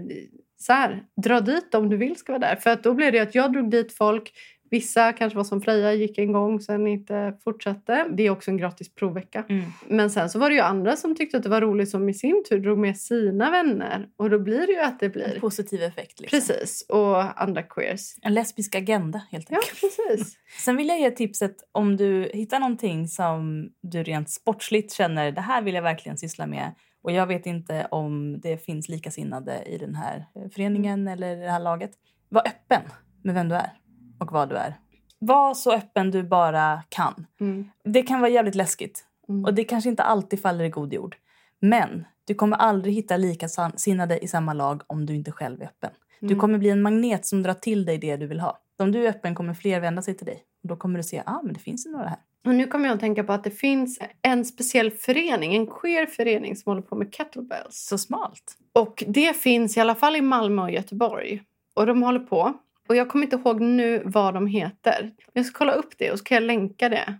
så här, dra dit om du vill ska vara där. För att då blev det att jag drog dit folk. Vissa kanske var som Freja, gick en gång sen inte fortsatte. Det är också en gratis provvecka. Mm. Men sen så var det ju andra som tyckte att det var roligt som i sin tur drog med sina vänner. Och då blir det ju att det En blir... positiv effekt. Liksom. Precis. Och andra queers. En lesbisk agenda helt Ja, enkelt. precis. Sen vill jag ge tipset om du hittar någonting som du rent sportsligt känner det här vill jag verkligen syssla med och jag vet inte om det finns likasinnade i den här eh, föreningen eller det här laget. Var öppen med vem du är och vad du är. Var så öppen du bara kan. Mm. Det kan vara jävligt läskigt Mm. och det kanske inte alltid faller i god jord. Men du kommer aldrig hitta likasinnade i samma lag om du inte själv är öppen. Du Mm. kommer bli en magnet som drar till dig det du vill ha. Om du är öppen kommer fler vända sig till dig. Och då kommer du se att ah, men det finns några här. Och nu kommer jag att tänka på att det finns en speciell förening, en queer förening som håller på med kettlebells. Så smalt. Och det finns i alla fall i Malmö och Göteborg. Och de håller på. Och jag kommer inte ihåg nu vad de heter. Jag ska kolla upp det och så kan jag länka det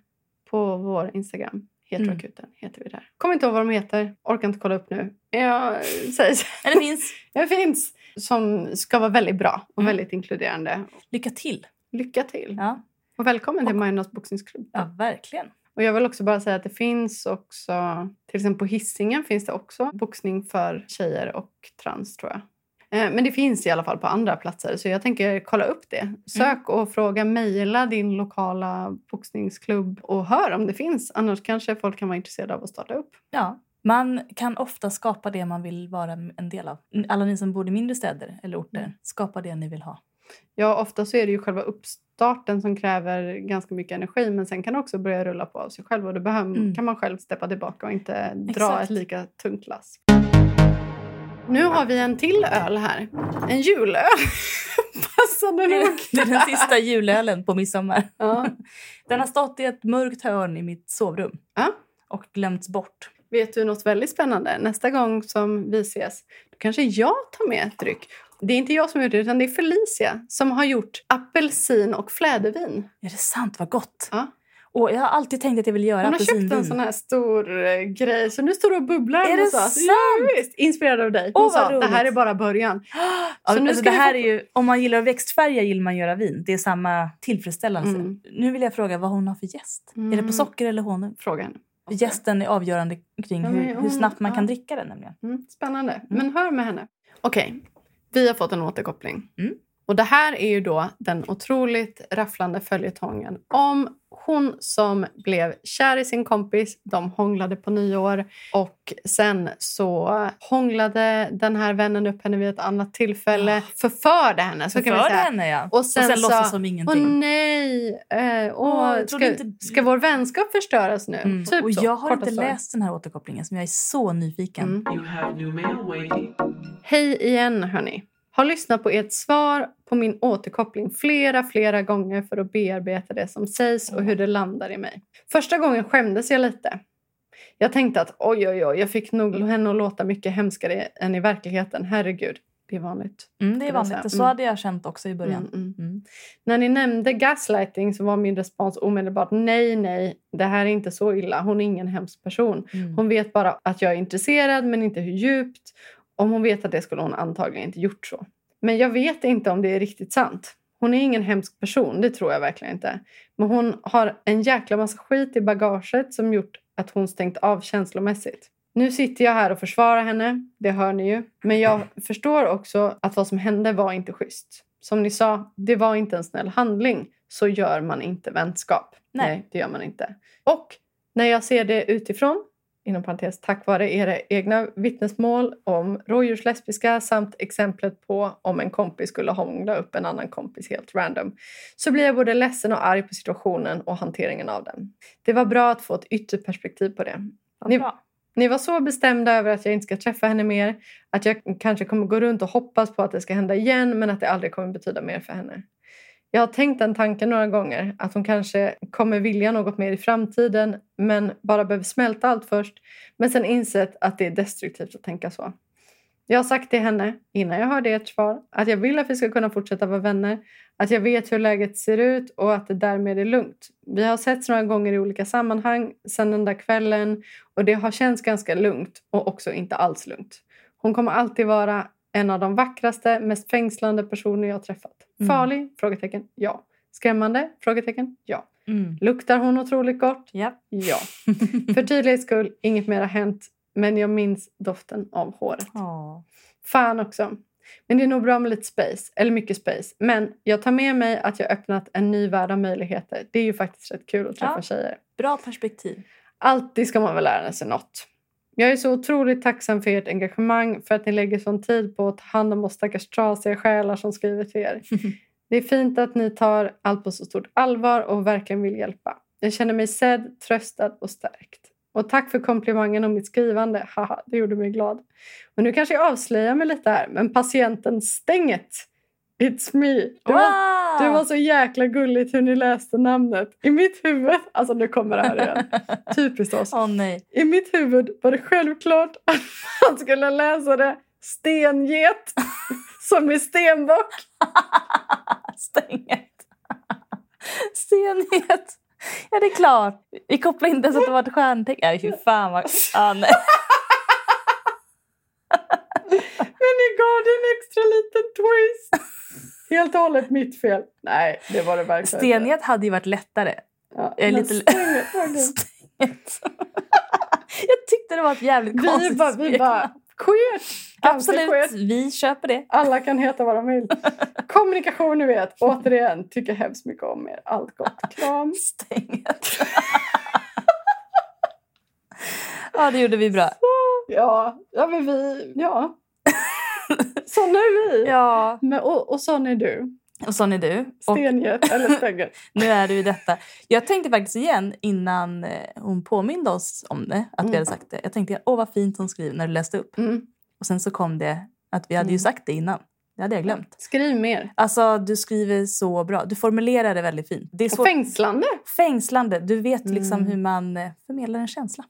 på vår Instagram. Heteroakuten heter vi där. Kommer inte ihåg vad de heter. Orkar inte kolla upp nu. Jag säger så. Det finns. Det finns. Som ska vara väldigt bra och Mm. väldigt inkluderande. Lycka till. Lycka till. Ja, Och välkommen till Majornas boxningsklubb. ja verkligen. Och jag vill också bara säga att det finns också, till exempel på Hisingen finns det också boxning för tjejer och trans tror jag. Eh, Men det finns i alla fall på andra platser så jag tänker kolla upp det. Sök och fråga, mejla din lokala boxningsklubb och hör om det finns. Annars kanske folk kan vara intresserade av att starta upp. Ja. Man kan ofta skapa det man vill vara en del av. Alla ni som bor i mindre städer eller orter, Mm. skapa det ni vill ha. Ja, ofta så är det ju själva uppstarten som kräver ganska mycket energi men sen kan det också börja rulla på av sig själv och då behöver, Mm. kan man själv steppa tillbaka och inte dra Exakt. ett lika tungt lass. Nu har vi en till öl här. En julöl. Passande nog. Det är den sista julölen på midsommar. Ja. Den har stått i ett mörkt hörn i mitt sovrum Ja. och glömts bort. Vet du något väldigt spännande? Nästa gång som vi ses då kanske jag tar med ett dryck. Det är inte jag som har gjort det utan det är Felicia som har gjort apelsin och flädervin. Är det sant? Vad gott! Ja. Och jag har alltid tänkt att jag vill göra Hon har köpt en sån här stor eh, grej så nu står det och bubblar Är det sant? Ja, visst. Inspirerad av dig. Hon Åh, vad sa det här är bara början. Ja, Så nu alltså ska det vi här få- är ju, om man gillar växtfärger gillar man göra vin. Det är samma tillfredsställelse. Mm. Nu vill jag fråga vad hon har för gäst. Är det Mm. på socker eller honung? Fråga henne. För Gästen är avgörande kring Ja, hur, hur hon- snabbt man ja. kan dricka den nämligen. Mm, spännande. Men hör med henne. Okej, vi har fått en återkoppling. Mm. Och det här är ju då den otroligt rafflande följetongen om hon som blev kär i sin kompis. De hånglade på nyår och sen så hånglade den här vännen upp henne vid ett annat tillfälle. Förförde henne, så kan vi Förförde säga. henne ja. Och sen, och sen sa, låtsas som Åh ingenting. nej, eh, åh, Åh, ska, inte- ska vår vänskap förstöras nu? Mm. Typ och så, jag har inte läst den här återkopplingen som jag är så nyfiken. Mm. You have new mail waiting. Hej igen hörni. Har lyssnat på ert svar på min återkoppling flera, flera gånger för att bearbeta det som sägs och hur det landar i mig. Första gången skämdes jag lite. Jag tänkte att oj, oj, oj, jag fick nog henne att låta mycket hemskare än i verkligheten. Herregud, det är vanligt. Mm, det är vanligt. Och Så Mm. hade jag känt också i början. Mm, mm. Mm. När ni nämnde gaslighting så var min respons omedelbart nej, nej, det här är inte så illa. Hon är ingen hemsk person. Mm. Hon vet bara att jag är intresserad men inte hur djupt. Om hon vet att det skulle hon antagligen inte gjort så. Men jag vet inte om det är riktigt sant. Hon är ingen hemsk person, det tror jag verkligen inte. Men hon har en jäkla massa skit i bagaget som gjort att hon stängt av känslomässigt. Nu sitter jag här och försvarar henne, det hör ni ju. Men jag förstår också att vad som hände var inte schysst. Som ni sa, det var inte en snäll handling. Så gör man inte vänskap. Nej. det gör man inte. Och när jag ser det utifrån, inom parentes tack vare era egna vittnesmål om rådjurslesbiska samt exemplet på om en kompis skulle hångla upp en annan kompis helt random, så blir jag både ledsen och arg på situationen och hanteringen av den. Det var bra att få ett ytterperspektiv på det. Ni-. Ni var så bestämda över att jag inte ska träffa henne mer. Att jag kanske kommer gå runt och hoppas på att det ska hända igen men att det aldrig kommer betyda mer för henne. Jag har tänkt den tanken några gånger, att hon kanske kommer vilja något mer i framtiden men bara behöver smälta allt först. Men sen insett att det är destruktivt att tänka så. Jag har sagt till henne, innan jag hörde ert svar, att jag vill att vi ska kunna fortsätta vara vänner. Att jag vet hur läget ser ut och att det därmed är lugnt. Vi har setts några gånger i olika sammanhang sedan den där kvällen och det har känts ganska lugnt och också inte alls lugnt. Hon kommer alltid vara en av de vackraste, mest fängslande personer jag har träffat. Mm. Farlig? Frågetecken. Ja. Skrämmande? Frågetecken. Ja. Mm. Luktar hon otroligt gott? Ja. Ja. För tydlighets skull, inget mer har hänt. Men jag minns doften av håret. Åh. Fan också. Men det är nog bra med lite space, eller mycket space. Men jag tar med mig att jag öppnat en ny värld av möjligheter. Det är ju faktiskt rätt kul att träffa Ja. tjejer. Bra perspektiv. Alltid ska man väl lära sig något. Jag är så otroligt tacksam för ert engagemang, för att ni lägger sån tid på att ta hand om oss stackars trasiga själar som skriver till er. Det är fint att ni tar allt på så stort allvar och verkligen vill hjälpa. Jag känner mig sedd, tröstad och stärkt. Och tack för komplimangen om mitt skrivande. Haha, det gjorde mig glad. Och nu kanske jag avslöjar mig lite här, men patienten Stänget. It's me. Det var, Wow! det var så jäkla gulligt hur ni läste namnet. I mitt huvud, alltså nu kommer det här igen. Typiskt oss. Åh nej. I mitt huvud var det självklart att man skulle läsa det stenget som i stenbock. Stänget. Stenhet. Ja, det är klart. Vi kopplar inte ens att det var ett stjärntecken. Nej, fy fan vad... Ah, nej. Men ni gav det en extra liten twist. Helt och hållet mitt fel. Nej, det var det verkligen. Stenhet hade ju varit lättare. Ja, Jag är lite- verkligen. Stänget. Jag tyckte det var ett jävligt Vi konstigt bara, vi bara. Ganska Absolut, queert. vi köper det. Alla kan heta vad de vill. Kommunikation, ni vet. Återigen, tycker hemskt mycket om er. Allt gott. Kram. Stänget. ja, det gjorde vi bra. Ja, ja men vi... Ja. Sån är vi. Ja, Men, och, och sån är du. och sån är du. Och Stenget eller stänget. nu är du i detta. Jag tänkte faktiskt igen innan eh, hon påminde oss om det, att vi Mm. hade sagt det. Jag tänkte, åh vad fint hon skriver när du läste upp. Mm. Och sen så kom det att vi hade ju Mm. sagt det innan. Det hade jag glömt. Skriv mer. Alltså, du skriver så bra. Du formulerar det väldigt fint. Det är Och så fängslande. fängslande. Du vet liksom Mm. hur man eh, förmedlar en känsla.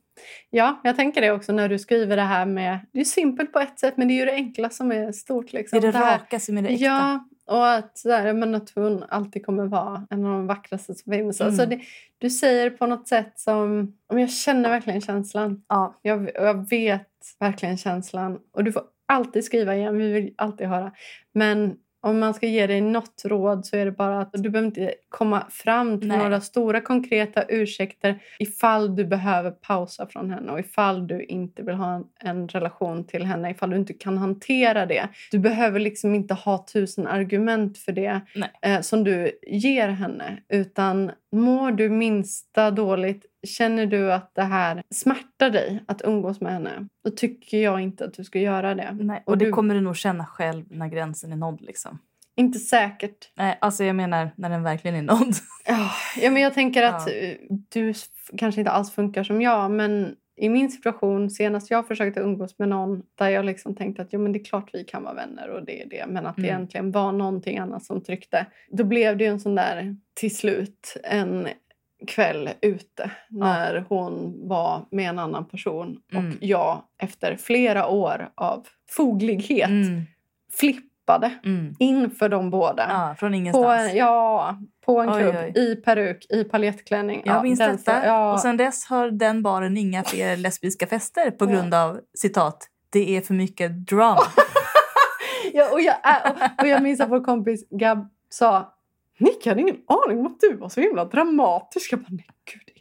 Ja, jag tänker det också när du skriver det här med... Det är simpelt på ett sätt, men det är ju det enkla som är stort. Det Liksom. är det raka som är det äkta. Ja, och att, så här, men att hon alltid kommer vara en av de vackraste som finns. Mm. Alltså det, du säger på något sätt som... Om jag känner verkligen känslan. Ja. Jag, jag vet verkligen känslan. Och du får alltid skriva igen, vi vill alltid höra. Men om man ska ge dig något råd så är det bara att du behöver inte komma fram till Nej. några stora konkreta ursäkter ifall du behöver pausa från henne och ifall du inte vill ha en, en relation till henne, ifall du inte kan hantera det. Du behöver liksom inte ha tusen argument för det eh, som du ger henne. Utan mår du minsta dåligt, känner du att det här smärtar dig att umgås med henne, då tycker jag inte att du ska göra det. Nej, och, Och det du- kommer du nog känna själv när gränsen är nådd. Liksom. Inte säkert. Nej, alltså jag menar när den verkligen är nådd. Ja, men jag tänker att Ja. eh, du kanske inte alls funkar som jag, men i min situation, senast jag försökte umgås med någon där jag liksom tänkte att jo, men det är klart vi kan vara vänner och det är det, men att det Mm. egentligen var någonting annat som tryckte. Då blev det ju en sån där, till slut, en kväll ute när hon var med en annan person Mm. och jag efter flera år av foglighet Mm, flippade mm. inför de båda. Ja, från På ingenstans. en, ja, på en Oj, klubb, oj. i peruk, i paljettklänning. Jag ja, minns den detta. Ja, Och sen dess har den baren inga fler lesbiska fester på grund av citat det är för mycket drama. ja, och, jag, och, och jag minns att vår kompis Gab sa Nick, hade ingen aning om att du var så himla dramatisk. Jag bara, nej gud.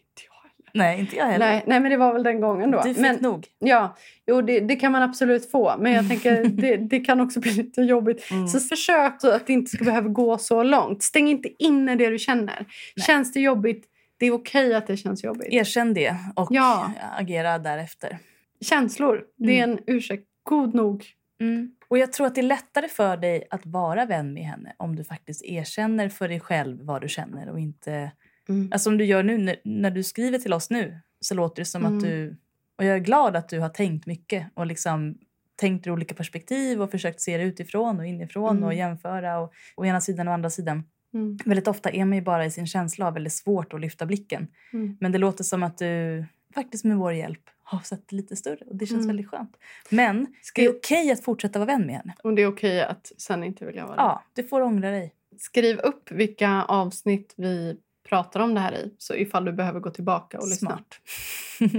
Nej, inte jag heller. Nej, nej, men det var väl den gången då. Du fick men, nog. Ja, jo, det, det kan man absolut få. Men jag tänker det, det kan också bli lite jobbigt. Mm. Så försök så att det inte ska behöva gå så långt. Stäng inte inne det du känner. Känns det jobbigt, det är okej att det känns jobbigt. Erkänn det och Ja. agera därefter. Känslor, det är en ursäkt. God nog. Mm. Och jag tror att det är lättare för dig att vara vän med henne om du faktiskt erkänner för dig själv vad du känner och inte... Mm. Alltså som du gör nu när, när du skriver till oss nu så låter det som Mm. att du Och jag är glad att du har tänkt mycket och liksom tänkt ur olika perspektiv och försökt se det utifrån och inifrån Mm. och jämföra och, å ena sidan och andra sidan. Mm. Väldigt ofta är man ju bara i sin känsla och har väldigt svårt att lyfta blicken. Mm. Men det låter som att du faktiskt med vår hjälp har sett lite större och det känns Mm. väldigt skönt. Men Ska det är okej att fortsätta vara vän med henne. Och det är okej att sen inte vilja vara det. Ja, du får ångra dig. Skriv upp vilka avsnitt vi pratar om det här i. Så ifall du behöver gå tillbaka och lyssna. Smart.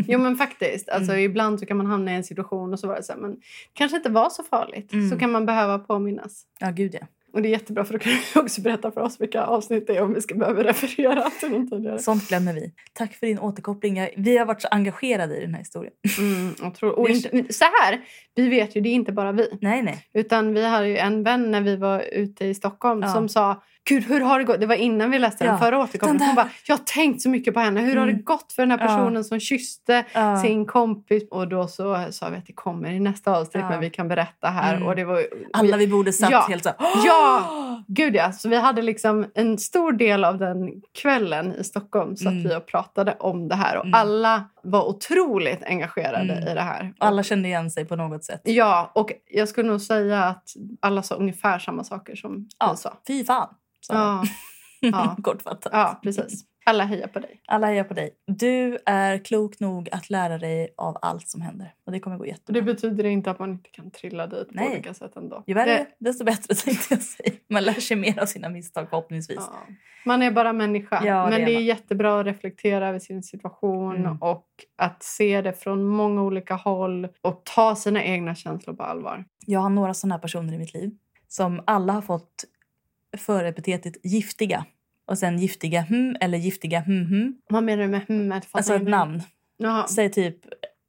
Jo men faktiskt. Alltså, Mm. Ibland så kan man hamna i en situation och så var det så här, men kanske inte var så farligt. Mm. Så kan man behöva påminnas. Ja, gud ja. Och det är jättebra för då kan du också berätta för oss vilka avsnitt det är om vi ska behöva referera till någon tidigare. Sånt glömmer vi. Tack för din återkoppling. Vi har varit så engagerade i den här historien. Mm, jag tror, och inte, så här, vi vet ju, det är inte bara vi. Nej, nej. Utan vi hade ju en vän när vi var ute i Stockholm Ja. som sa Gud, hur har det gått? Det var innan vi läste den Ja. förra återkopplingen. Den Hon där- bara, jag har tänkt så mycket på henne. Hur har det Mm. gått för den här Ja. personen som kysste Ja. sin kompis? Och då så sa vi att det kommer i nästa avsnitt, Ja. men vi kan berätta här. Mm. Och det var, Alla vid bordet satt Ja. helt så Ja! Gud ja, så vi hade liksom en stor del av den kvällen i Stockholm så Mm. att vi och pratade om det här. Och Mm. alla var otroligt engagerade Mm. i det här. Alla kände igen sig på något sätt. Ja, och jag skulle nog säga att alla sa ungefär samma saker som Ja. vi sa. Fy fan, sa Ja, ja. Kortfattat. ja, precis. Alla hejar på dig. Alla hejar på dig. Du är klok nog att lära dig av allt som händer. Och det kommer gå Och jättebra. det betyder inte att man inte kan trilla dit på Nej. olika sätt ändå. Ju värre, Det- desto bättre tänkte jag säga. Man lär sig mer av sina misstag förhoppningsvis. Ja. Man är bara människa. Ja, det Men är det är jättebra att reflektera över sin situation Mm. och att se det från många olika håll och ta sina egna känslor på allvar. Jag har några sådana här personer i mitt liv som alla har fått förepitetet giftiga. Och sen giftiga hm eller giftiga hm hm. Vad menar du med fattar Alltså ett namn. Jaha. Säg typ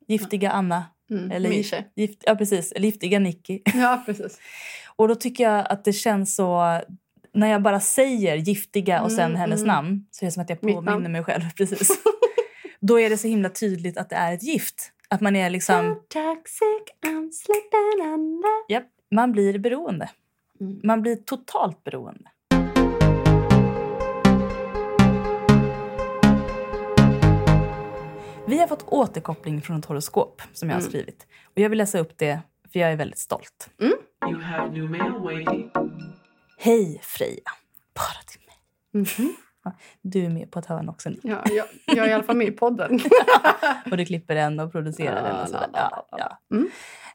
giftiga Anna. Mm. Eller gift, ja, precis. Eller giftiga Nicky. Ja, precis. Och då tycker jag att det känns så... När jag bara säger giftiga och sen Mm, hennes mm. namn så är det som att jag påminner mig själv. Precis. då är det så himla tydligt att det är ett gift. Att man är liksom... toxic, I'm slipping under. Japp, man blir beroende. Mm. Man blir totalt beroende. Vi har fått återkoppling från ett horoskop som jag har Mm. skrivit. Och jag vill läsa upp det för jag är väldigt stolt. You have new mail waiting. Hej Freja! Bara till mig. Mhm. Du är med på ett hörn också. Nick. Ja, jag, jag är i alla fall med i podden. Och du klipper den och producerar den. Och sådär. la, Ja, ja. Mm.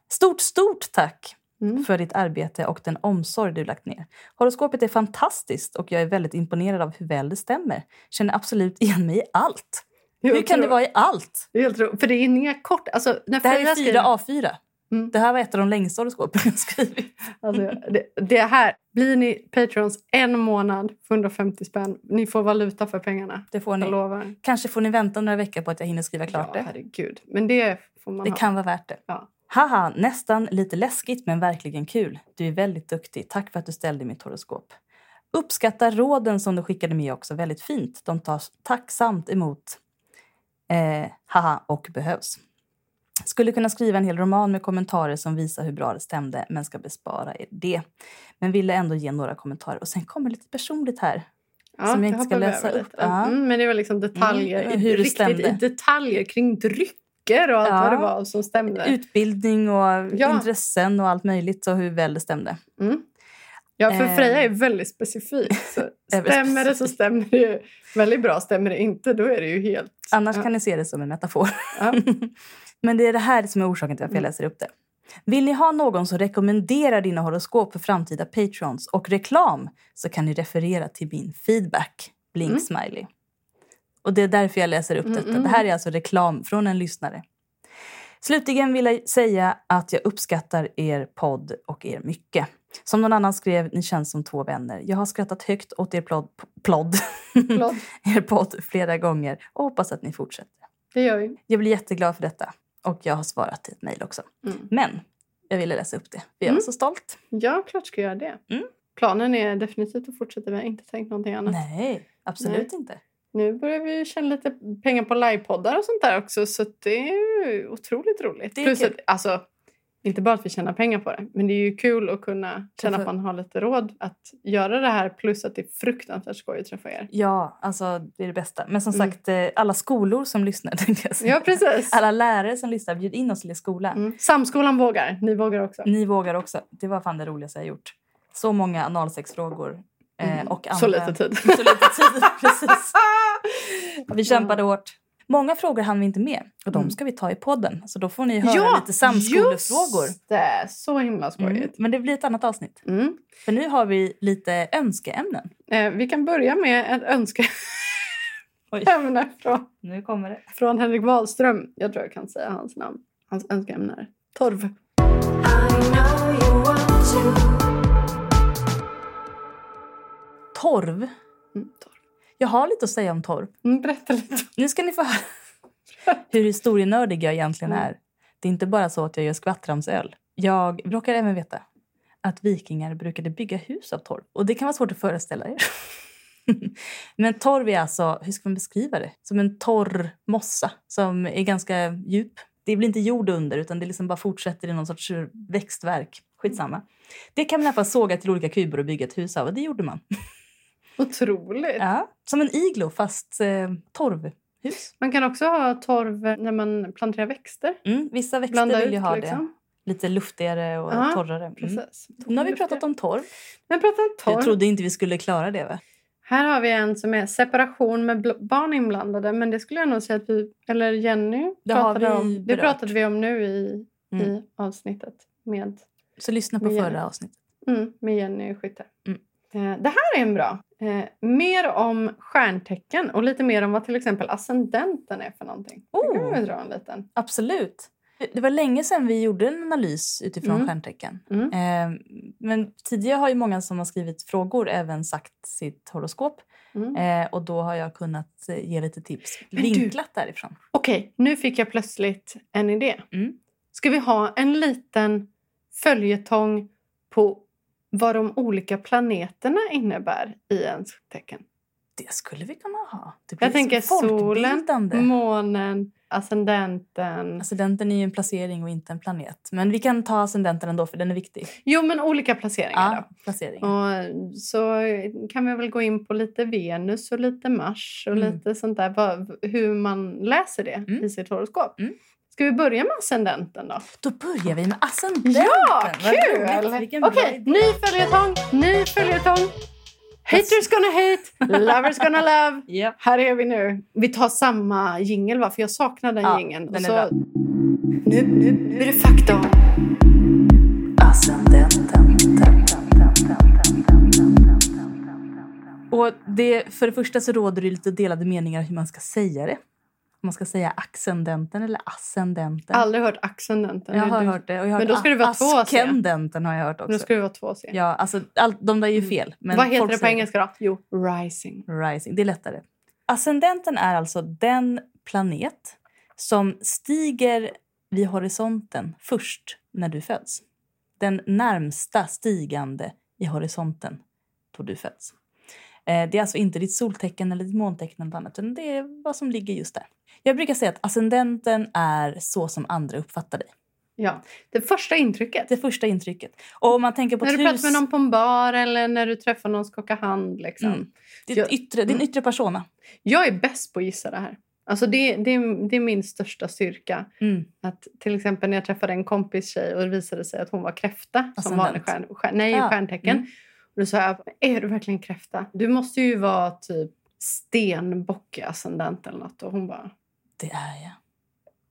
Stort, stort tack Mm. för ditt arbete och den omsorg du lagt ner. Horoskopet är fantastiskt och jag är väldigt imponerad av hur väl det stämmer. Känner absolut igen mig i allt. Jag Hur kan det tror- vara i allt? Helt ro- För det är inga kort... Alltså, när Det här är skriver- fyra A4. Mm. Det här var ett av de längsta horoskopen jag skrivit. Alltså, det, det här, blir ni patrons en månad för 150 spänn, ni får valuta för pengarna. Det får ni. Jag lovar. Kanske får ni vänta några veckor på att jag hinner skriva klart ja, det. herregud. Men det får man Det ha. kan vara värt det. Ja. Haha, nästan lite läskigt men verkligen kul. Du är väldigt duktig. Tack för att du ställde mitt horoskop. Uppskattar råden som du skickade med också väldigt fint. De tas tacksamt emot. Eh, haha, och behövs. Skulle kunna skriva en hel roman med kommentarer som visar hur bra det stämde men ska bespara er det. Men ville ändå ge några kommentarer. Och sen kommer lite personligt här. Ja, som jag inte ska läsa upp. Mm, men det var liksom detaljer. Mm, hur det riktigt stämde. detaljer kring drycker och allt Ja. vad det var som stämde. Utbildning och Ja. intressen och allt möjligt och hur väl det stämde. Mm. Ja, för Eh. Freja är väldigt specifik. Stämmer det så stämmer det ju väldigt bra. Stämmer det inte, då är det ju helt... Annars Ja. kan ni se det som en metafor. Ja. Men det är det här som är orsaken till varför jag Mm. läser upp det. Vill ni ha någon som rekommenderar dina horoskop för framtida patrons och reklam så kan ni referera till min feedback. Blink Mm. smiley. Och det är därför jag läser upp Mm, detta. mm. Det här är alltså reklam från en lyssnare. Slutligen vill jag säga att jag uppskattar er podd och er mycket. Som någon annan skrev, ni känns som två vänner. Jag har skrattat högt åt er plodd, plodd. Förlåt. er podd flera gånger och hoppas att ni fortsätter. Det gör vi. Jag blir jätteglad för detta. Och jag har svarat i ett mejl också. Mm. Men jag ville läsa upp det. För jag var Mm. så stolt. Ja, klart ska jag göra det. Mm. Planen är definitivt att fortsätta. Vi har inte tänkt någonting annat. Nej, absolut inte. Nu börjar vi tjäna lite pengar på livepoddar och sånt där också. Så det är otroligt roligt. Det är Plus kul. att, alltså, Inte bara att vi tjänar pengar på det, men det är ju kul att kunna känna Träffa- att man har lite råd att göra det här plus att det är fruktansvärt skoj att träffa er. Ja, alltså det är det bästa. Men som Mm. sagt, eh, alla skolor som lyssnar tänkte jag säga. Ja, precis. Alla lärare som lyssnar, bjud in oss till er skola. Mm. Samskolan vågar. Ni vågar också. Ni vågar också. Det var fan det roligaste jag gjort. Så många analsexfrågor. Eh, Mm. och Så andra- lite tid. Så lite tid, precis. Vi kämpade hårt. Många frågor hann vi inte med och de Mm. ska vi ta i podden. Så då får ni höra lite samskolefrågor. just det! Så himla Mm. skojigt. Men det blir ett annat avsnitt. Mm. För nu har vi lite önskeämnen. Eh, vi kan börja med ett önskeämne från, Nu kommer det. från Henrik Wahlström. Jag tror jag kan säga hans namn. Hans önskeämne är torv. Torv. Mm, torv. Jag har lite att säga om torv. Mm, berätta lite. Nu ska ni få höra hur historienördig jag egentligen Mm. är. Det är inte bara så att jag gör skvattramsöl. Jag råkar även veta att vikingar brukade bygga hus av torv. Och det kan vara svårt att föreställa er. Men torv är alltså, hur ska man beskriva det? Som en torr mossa som är ganska djup. Det blir inte jord under utan det liksom bara fortsätter i någon sorts växtverk. Skitsamma. Det kan man i alla fall såga till olika kuber och bygga ett hus av och det gjorde man. Otroligt. Ja, som en iglo fast eh, torvhus. Man kan också ha torv när man planterar växter. Mm, vissa växter Blanda vill ut ju ha det. liksom. Lite luftigare och Ja, torrare. Mm. Precis. Nu har vi pratat om torv. Men pratar om torv. Jag trodde inte vi skulle klara det. Va? Här har vi en som är separation med barn inblandade. Men det skulle jag nog säga att vi, eller Jenny Det pratade vi om. Det pratade vi om nu i, Mm. i avsnittet med, Så lyssna på förra avsnittet. mm, med Jenny Skytte. Mm. Eh, det här är en bra. Eh, mer om stjärntecken och lite mer om vad till exempel ascendenten är för någonting. Det kan Oh. vi dra en liten. Absolut. Det var länge sedan vi gjorde en analys utifrån Mm. stjärntecken. Mm. Eh, men tidigare har ju många som har skrivit frågor även sagt sitt horoskop. Mm. Eh, och då har jag kunnat eh, ge lite tips Men du- vinklat därifrån. Okej, nu fick jag plötsligt en idé. Mm. Ska vi ha en liten följetong på vad de olika planeterna innebär i ens tecken? Det skulle vi kunna ha. Det blir Jag tänker så solen, månen, ascendenten. Ascendenten är ju en placering och inte en planet. Men vi kan ta ascendenten ändå för den är viktig. Jo, men olika placeringar Ja, placering. då. Och så kan vi väl gå in på lite Venus och lite Mars och Mm. lite sånt där. Hur man läser det Mm. i sitt horoskop. Mm. Ska vi börja med ascendenten då? Då börjar vi med ascendenten. Ja, kul! Okej, ny följetong, ny följetong. Haters gonna hate, lovers gonna love. Ja. Här är vi nu. Vi tar samma jingel va? För jag saknar den Ja, jingeln. den Och är så... bra. Nu, nu, nu är det fakta om. Ascendenten. Och det, för det första så råder det lite delade meningar hur man ska säga det. Man ska säga accendenten eller ascendenten. Aldrig hört accendenten. jag har du- hört det. Och jag har Men då ska det vara två. Askendenten har jag hört också. Nu ska det vara två C. Ja, alltså, all, de där är ju fel. Men Vad heter det på engelska då? Jo, rising. Rising, det är lättare. Ascendenten är alltså den planet som stiger vid horisonten först när du föds. Den närmsta stigande i horisonten då du föds. Eh, Det är alltså inte ditt soltecken eller ditt måntecken eller annat, utan det är vad som ligger just där. Jag brukar säga att ascendenten är så som andra uppfattar dig. Ja. Det första intrycket. Det första intrycket. Och man tänker på när du hus... pratar med någon på en bar eller när du träffar någon skaka hand. Liksom. Mm. Ditt Jag- yttre, din yttre persona. Jag är bäst på att gissa det här. Alltså det, det, är- det är min största styrka. Mm. Att till exempel när jag träffade en kompis tjej och det visade sig att hon var kräfta som vanlig stjärn, stjärn, nej, Ja. stjärntecken. Mm. Och då sa jag, är du verkligen kräfta? Du måste ju vara typ stenbock i ascendent eller något. Och hon bara, Det är jag.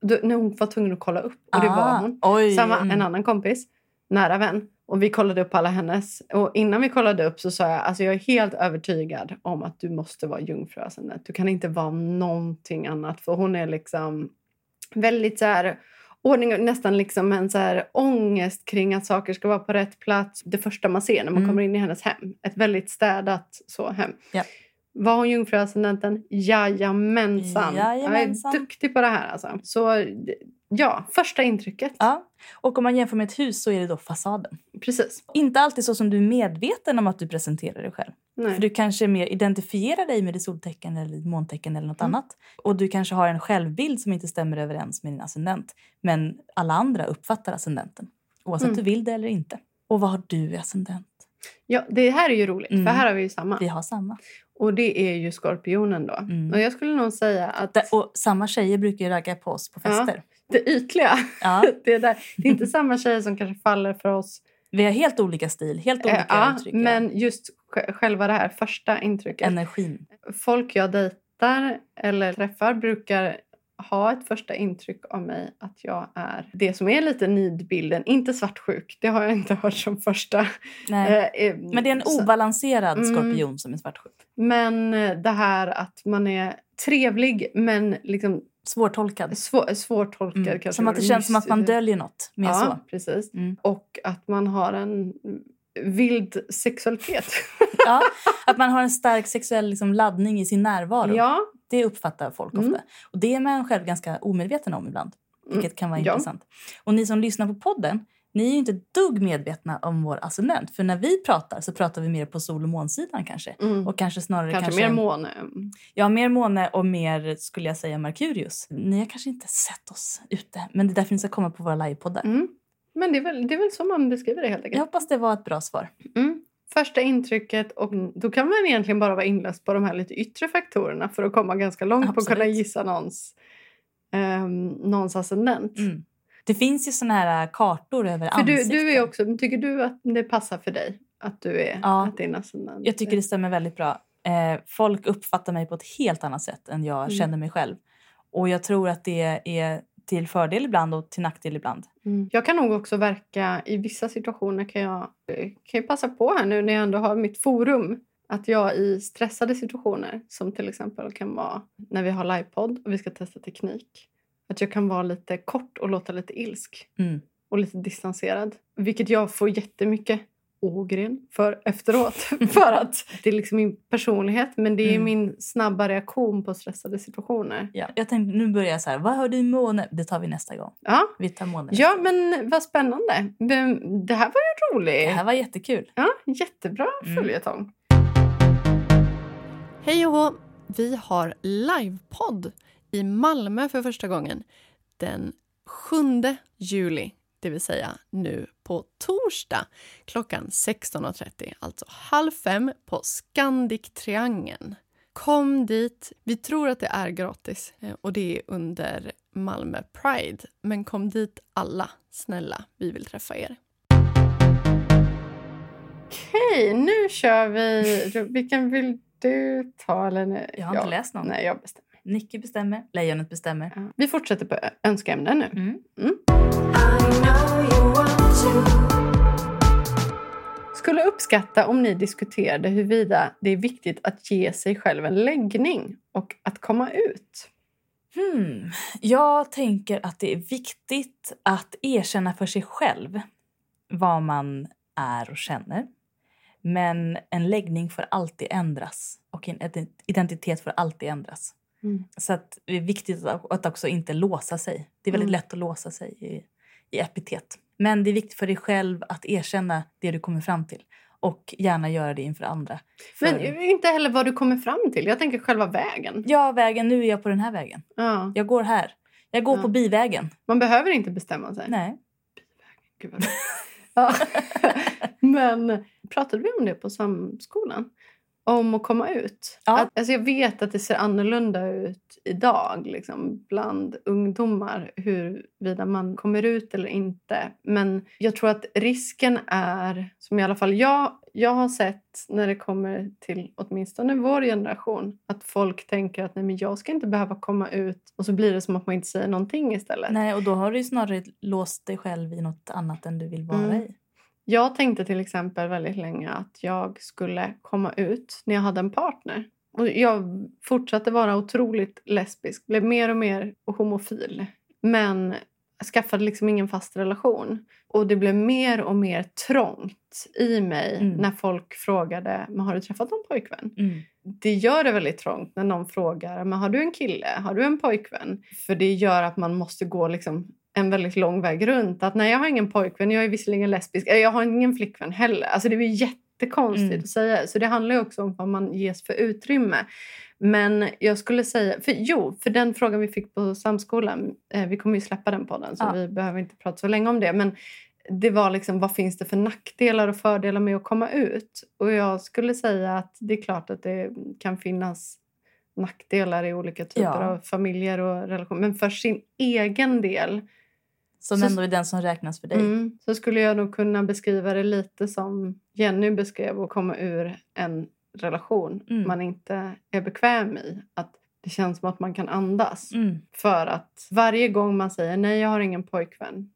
då, när hon var tvungen att kolla upp. Och det var Ah, hon. Oj, Samma, mm. en annan kompis, nära vän. Och vi kollade upp alla hennes. Och innan vi kollade upp så sa jag, alltså jag är helt övertygad om att du måste vara jungfruascendent. Du kan inte vara någonting annat. För hon är liksom väldigt så här ordning och nästan liksom en så här ångest kring att saker ska vara på rätt plats. Det första man ser när man Mm. kommer in i hennes hem. Ett väldigt städat så hem. Ja. Var hon jungfruascendenten? Jajamensan. Jajamensan. Jag är duktig på det här alltså. Så ja, första intrycket. Ja. Och om man jämför med ett hus så är det då fasaden. Precis. Inte alltid så som du är medveten om att du presenterar dig själv. Nej. För du kanske mer identifierar dig med ditt soltecken eller ditt måntecken eller något Mm. annat. Och du kanske har en självbild som inte stämmer överens med din ascendent. Men alla andra uppfattar ascendenten. Oavsett Mm. du vill det eller inte. Och vad har du i ascendent? Ja, det här är ju roligt, Mm. för här har vi ju samma. Vi har samma. Och det är ju skorpionen då. Mm. Och jag skulle nog säga att Det, och samma tjejer brukar ju ragga på oss på Ja. fester. det ytliga, Ja. det, är där, det är inte samma tjejer som kanske faller för oss. Vi har helt olika stil, helt olika Eh, ja, uttryck. men just sj- själva det här första intrycket. Energin. Folk jag dejtar eller träffar brukar ha ett första intryck av mig att jag är det som är lite nidbilden. Inte svartsjuk, det har jag inte hört som första. Nej. Eh, Men det är en obalanserad Mm. skorpion som är svartsjuk. Men eh, det här att man är trevlig men liksom Svårtolkad. svår, svårtolkad. Mm. kanske Som att det känns som att man döljer något. Mer Ja, så. precis. Mm. Och att man har en vild sexualitet. Ja, att man har en stark sexuell liksom, laddning i sin närvaro. ja. Det uppfattar folk Mm. ofta. Och Det är man själv ganska omedveten om ibland. Vilket kan vara Ja. intressant. Och ni som lyssnar på podden, ni är ju inte dugg medvetna om vår ascendent. För när vi pratar så pratar vi mer på sol och månsidan kanske. Mm. Och kanske snarare Kanske, kanske, mer måne. Ja, mer måne och mer skulle jag säga Merkurius. Ni har kanske inte sett oss ute, men det är därför ni ska komma på våra livepoddar. Mm. Men det är, väl, det är väl så man beskriver det helt Jag enkelt. hoppas det var ett bra svar. Mm. Första intrycket och då kan man egentligen bara vara inläst på de här lite yttre faktorerna för att komma ganska långt på att kunna Absolut. gissa någons, um, någons ascendent. Mm. Det finns ju såna här kartor över För du, ansikten. du är också, tycker du att det passar för dig? Att du är Ja. att din ascendent? Jag tycker det stämmer väldigt bra. Eh, folk uppfattar mig på ett helt annat sätt än jag Mm. känner mig själv. Och jag tror att det är till fördel ibland och till nackdel ibland. Mm. Jag kan nog också verka i vissa situationer kan jag, kan jag passa på här nu när jag ändå har mitt forum att jag i stressade situationer som till exempel kan vara när vi har livepodd och vi ska testa teknik att jag kan vara lite kort och låta lite ilsk Mm. och lite distanserad vilket jag får jättemycket ågren för efteråt för att det är liksom min personlighet men det är Mm. min snabba reaktion på stressade situationer. Ja. Jag tänkte, nu börjar jag så här, vad har du i måne? Det tar vi nästa gång. Ja, Vi tar måne. ja men vad spännande. Det här var ju roligt. Det här var jättekul. Ja, jättebra Mm. följetong. Hej och! Vi har livepodd i Malmö för första gången den 7 juli, det vill säga nu på torsdag klockan 16.30, alltså halv fem på Scandic Triangeln. Kom dit. Vi tror att det är gratis eh, och det är under Malmö Pride. Men kom dit alla, snälla. Vi vill träffa er. Okej, nu kör vi. Vilken vill du ta? Eller? Jag har inte läst någon. Nej, jag bestämmer. Nicky bestämmer, lejonet bestämmer. Ja. Vi fortsätter på önskeämnen nu. Mm. Skulle uppskatta om ni diskuterade huruvida det är viktigt att ge sig själv en läggning och att komma ut. Hmm. Jag tänker att det är viktigt att erkänna för sig själv vad man är och känner. Men en läggning får alltid ändras och en ident- identitet får alltid ändras. Mm. Så att det är viktigt att också inte låsa sig. Det är väldigt Mm. lätt att låsa sig i, i epitet. Men det är viktigt för dig själv att erkänna det du kommer fram till och gärna göra det inför andra. För, Men inte heller vad du kommer fram till. Jag tänker själva vägen. ja, vägen, nu är jag på den här vägen. Ja. Jag går här. Jag går Ja. på bivägen. Man behöver inte bestämma sig. Nej. Gud vad ja. Men pratade vi om det på samskolan? Om att komma ut? Ja. Att, alltså jag vet att det ser annorlunda ut idag liksom, bland ungdomar huruvida man kommer ut eller inte. Men jag tror att risken är, som i alla fall jag, jag har sett när det kommer till åtminstone vår generation att folk tänker att nej, men jag ska inte behöva komma ut och så blir det som att man inte säger någonting istället. Nej, och då har du snarare låst dig själv i något annat än du vill vara Mm. i. Jag tänkte till exempel väldigt länge att jag skulle komma ut när jag hade en partner. Och jag fortsatte vara otroligt lesbisk, blev mer och mer homofil. Men skaffade liksom ingen fast relation. Och det blev mer och mer trångt i mig Mm. när folk frågade men har du träffat någon pojkvän? Mm. Det gör det väldigt trångt när någon frågar men har du en kille, har du en pojkvän? För det gör att man måste gå liksom en väldigt lång väg runt. Att nej, jag har ingen pojkvän, jag är visserligen lesbisk, jag har ingen flickvän heller. Alltså det blir jättekonstigt Mm. att säga. Så det handlar ju också om vad man ges för utrymme. Men jag skulle säga, för jo, för den frågan vi fick på samskolan, eh, vi kommer ju släppa den podden så Ja. vi behöver inte prata så länge om det. Men det var liksom vad finns det för nackdelar och fördelar med att komma ut? Och jag skulle säga att det är klart att det kan finnas nackdelar i olika typer Ja. av familjer och relationer. Men för sin egen del Som Så- ändå är den som räknas för dig. mm, så skulle jag nog kunna beskriva det lite som Jenny beskrev att komma ur en relation Mm. man inte är bekväm i. Att det känns som att man kan andas. Mm. För att varje gång man säger nej, jag har ingen pojkvän.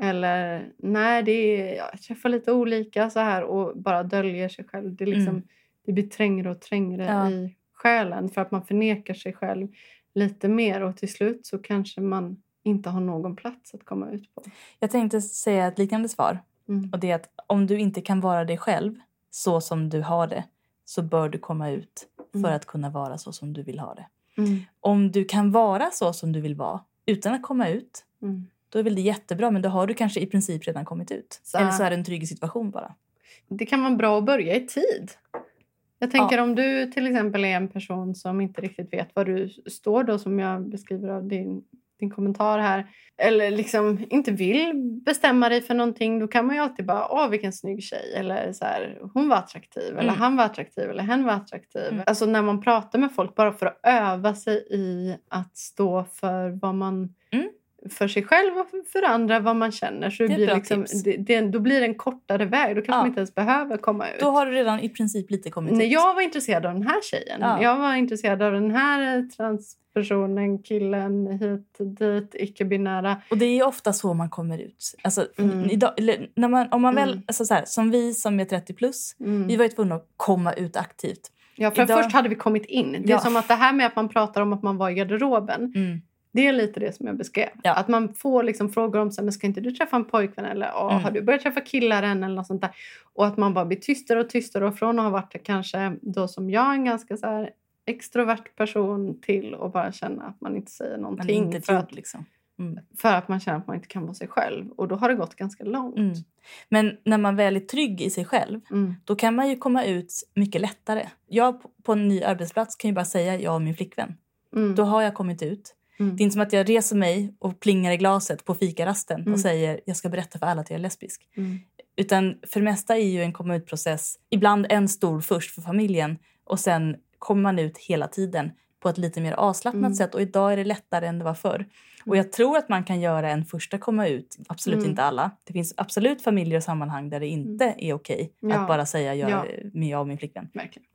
Eller nej, det är, jag träffar lite olika så här och bara döljer sig själv. Det, är liksom, Mm. det blir trängre och trängre Ja. i själen för att man förnekar sig själv lite mer och till slut så kanske man inte har någon plats att komma ut på. Jag tänkte säga ett liknande svar. Mm. Och det är att om du inte kan vara dig själv så som du har det så bör du komma ut för Mm. att kunna vara så som du vill ha det. Mm. Om du kan vara så som du vill vara utan att komma ut Mm. då är väl det jättebra men då har du kanske i princip redan kommit ut. Så- Eller så är det en trygg situation bara. Det kan vara bra att börja i tid. Jag tänker om du till exempel är en person som inte riktigt vet var du står då som jag beskriver av din, din kommentar här. Eller liksom inte vill bestämma dig för någonting. Då kan man ju alltid bara, åh vilken snygg tjej. Eller så här, hon var attraktiv. Eller Mm. han var attraktiv. Eller hen var attraktiv. Mm. Alltså när man pratar med folk bara för att öva sig i att stå för vad man Mm. För sig själv och för- andra vad man känner. Så det Det blir liksom, det, det, då blir det en kortare väg. Då kanske Ja. man inte ens behöver komma ut. Då har du redan i princip lite kommit När ut. jag var intresserad av den här tjejen, Ja. jag var intresserad av den här eh, transpersonen, killen, hit, dit, icke-binära. Och det är ofta så man kommer ut. Alltså, Mm. idag, eller när man, om man väl, Mm. alltså så här, som vi som är 30 plus, Mm. vi var ju tvungna att komma ut aktivt. Ja, för idag- först hade vi kommit in. Det är Ja. som att det här med att man pratar om att man var i garderoben, Mm. Det är lite det som jag beskrev. Ja. Att man får liksom frågor om så här, men ska inte du träffa en pojkvän eller "Åh, Mm. har du börjat träffa killar än eller något sånt där. Och att man bara blir tystare och tystare och från att ha varit kanske då som jag en ganska så här extrovert person till att bara känna att man inte säger någonting inte för, att, liksom. Mm. för att man känner att man inte kan vara sig själv. Och då har det gått ganska långt. Mm. Men när man väl är trygg i sig själv Mm. då kan man ju komma ut mycket lättare. Jag på- på en ny arbetsplats kan ju bara säga jag och min flickvän. Mm. Då har jag kommit ut. Mm. Det är inte som att jag reser mig och plingar i glaset på fikarasten Mm. och säger jag ska berätta för alla att jag är lesbisk. Mm. Utan för det mesta är ju en komma ut-process ibland en stor först för familjen och sen kommer man ut hela tiden på ett lite mer avslappnat Mm. sätt och idag är det lättare än det var förr. Och jag tror att man kan göra en första komma ut, absolut Mm. inte alla. Det finns absolut familjer och sammanhang där det inte är okej Ja. att bara säga jag, Ja. jag och min flickvän. Verkligen.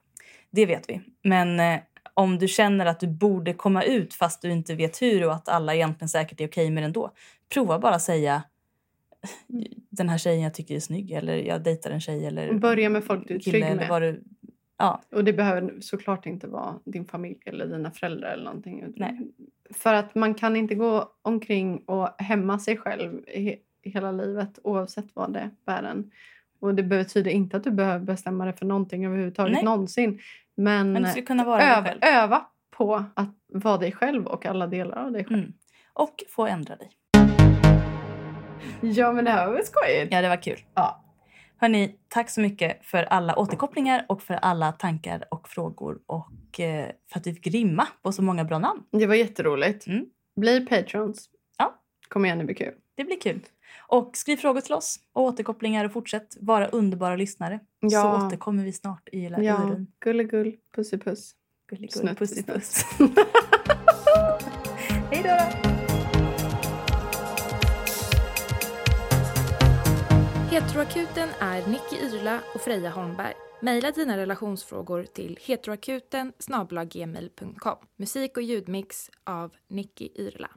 Det vet vi. Men eh, om du känner att du borde komma ut fast du inte vet hur och att alla egentligen säkert är okej med det ändå. Prova bara säga den här tjejen jag tycker är snygg eller jag dejtar en tjej eller Börja med folk du är trygg med. du... Ja, Och det behöver såklart inte vara din familj eller dina föräldrar eller någonting. Nej. För att man kan inte gå omkring och hämma sig själv he- hela livet oavsett vad det bär en. Och det betyder inte att du behöver bestämma dig för någonting överhuvudtaget Nej. någonsin. Men, men öva, öva på att vara dig själv och alla delar av dig själv. Mm. Och få ändra dig. Ja men det här var väl skojigt? Ja, det var kul. Ja. Hörni, tack så mycket för alla återkopplingar och för alla tankar och frågor och eh, för att vi fick rimma på så många bra namn. Det var jätteroligt. Mm. Bli patrons. Ja. Kom igen, det blir kul. Det blir kul. Och skriv frågor till oss och återkopplingar och fortsätt vara underbara lyssnare. Så Ja. återkommer vi snart i era Ja, öron. gulligull, pussy-puss. Gullig, Snutt, puss, snutt. puss. Hej då! Heteroakuten är Nicky Irla och Freja Holmberg. Maila dina relationsfrågor till heteroakuten. Musik och ljudmix av Nicky Irla.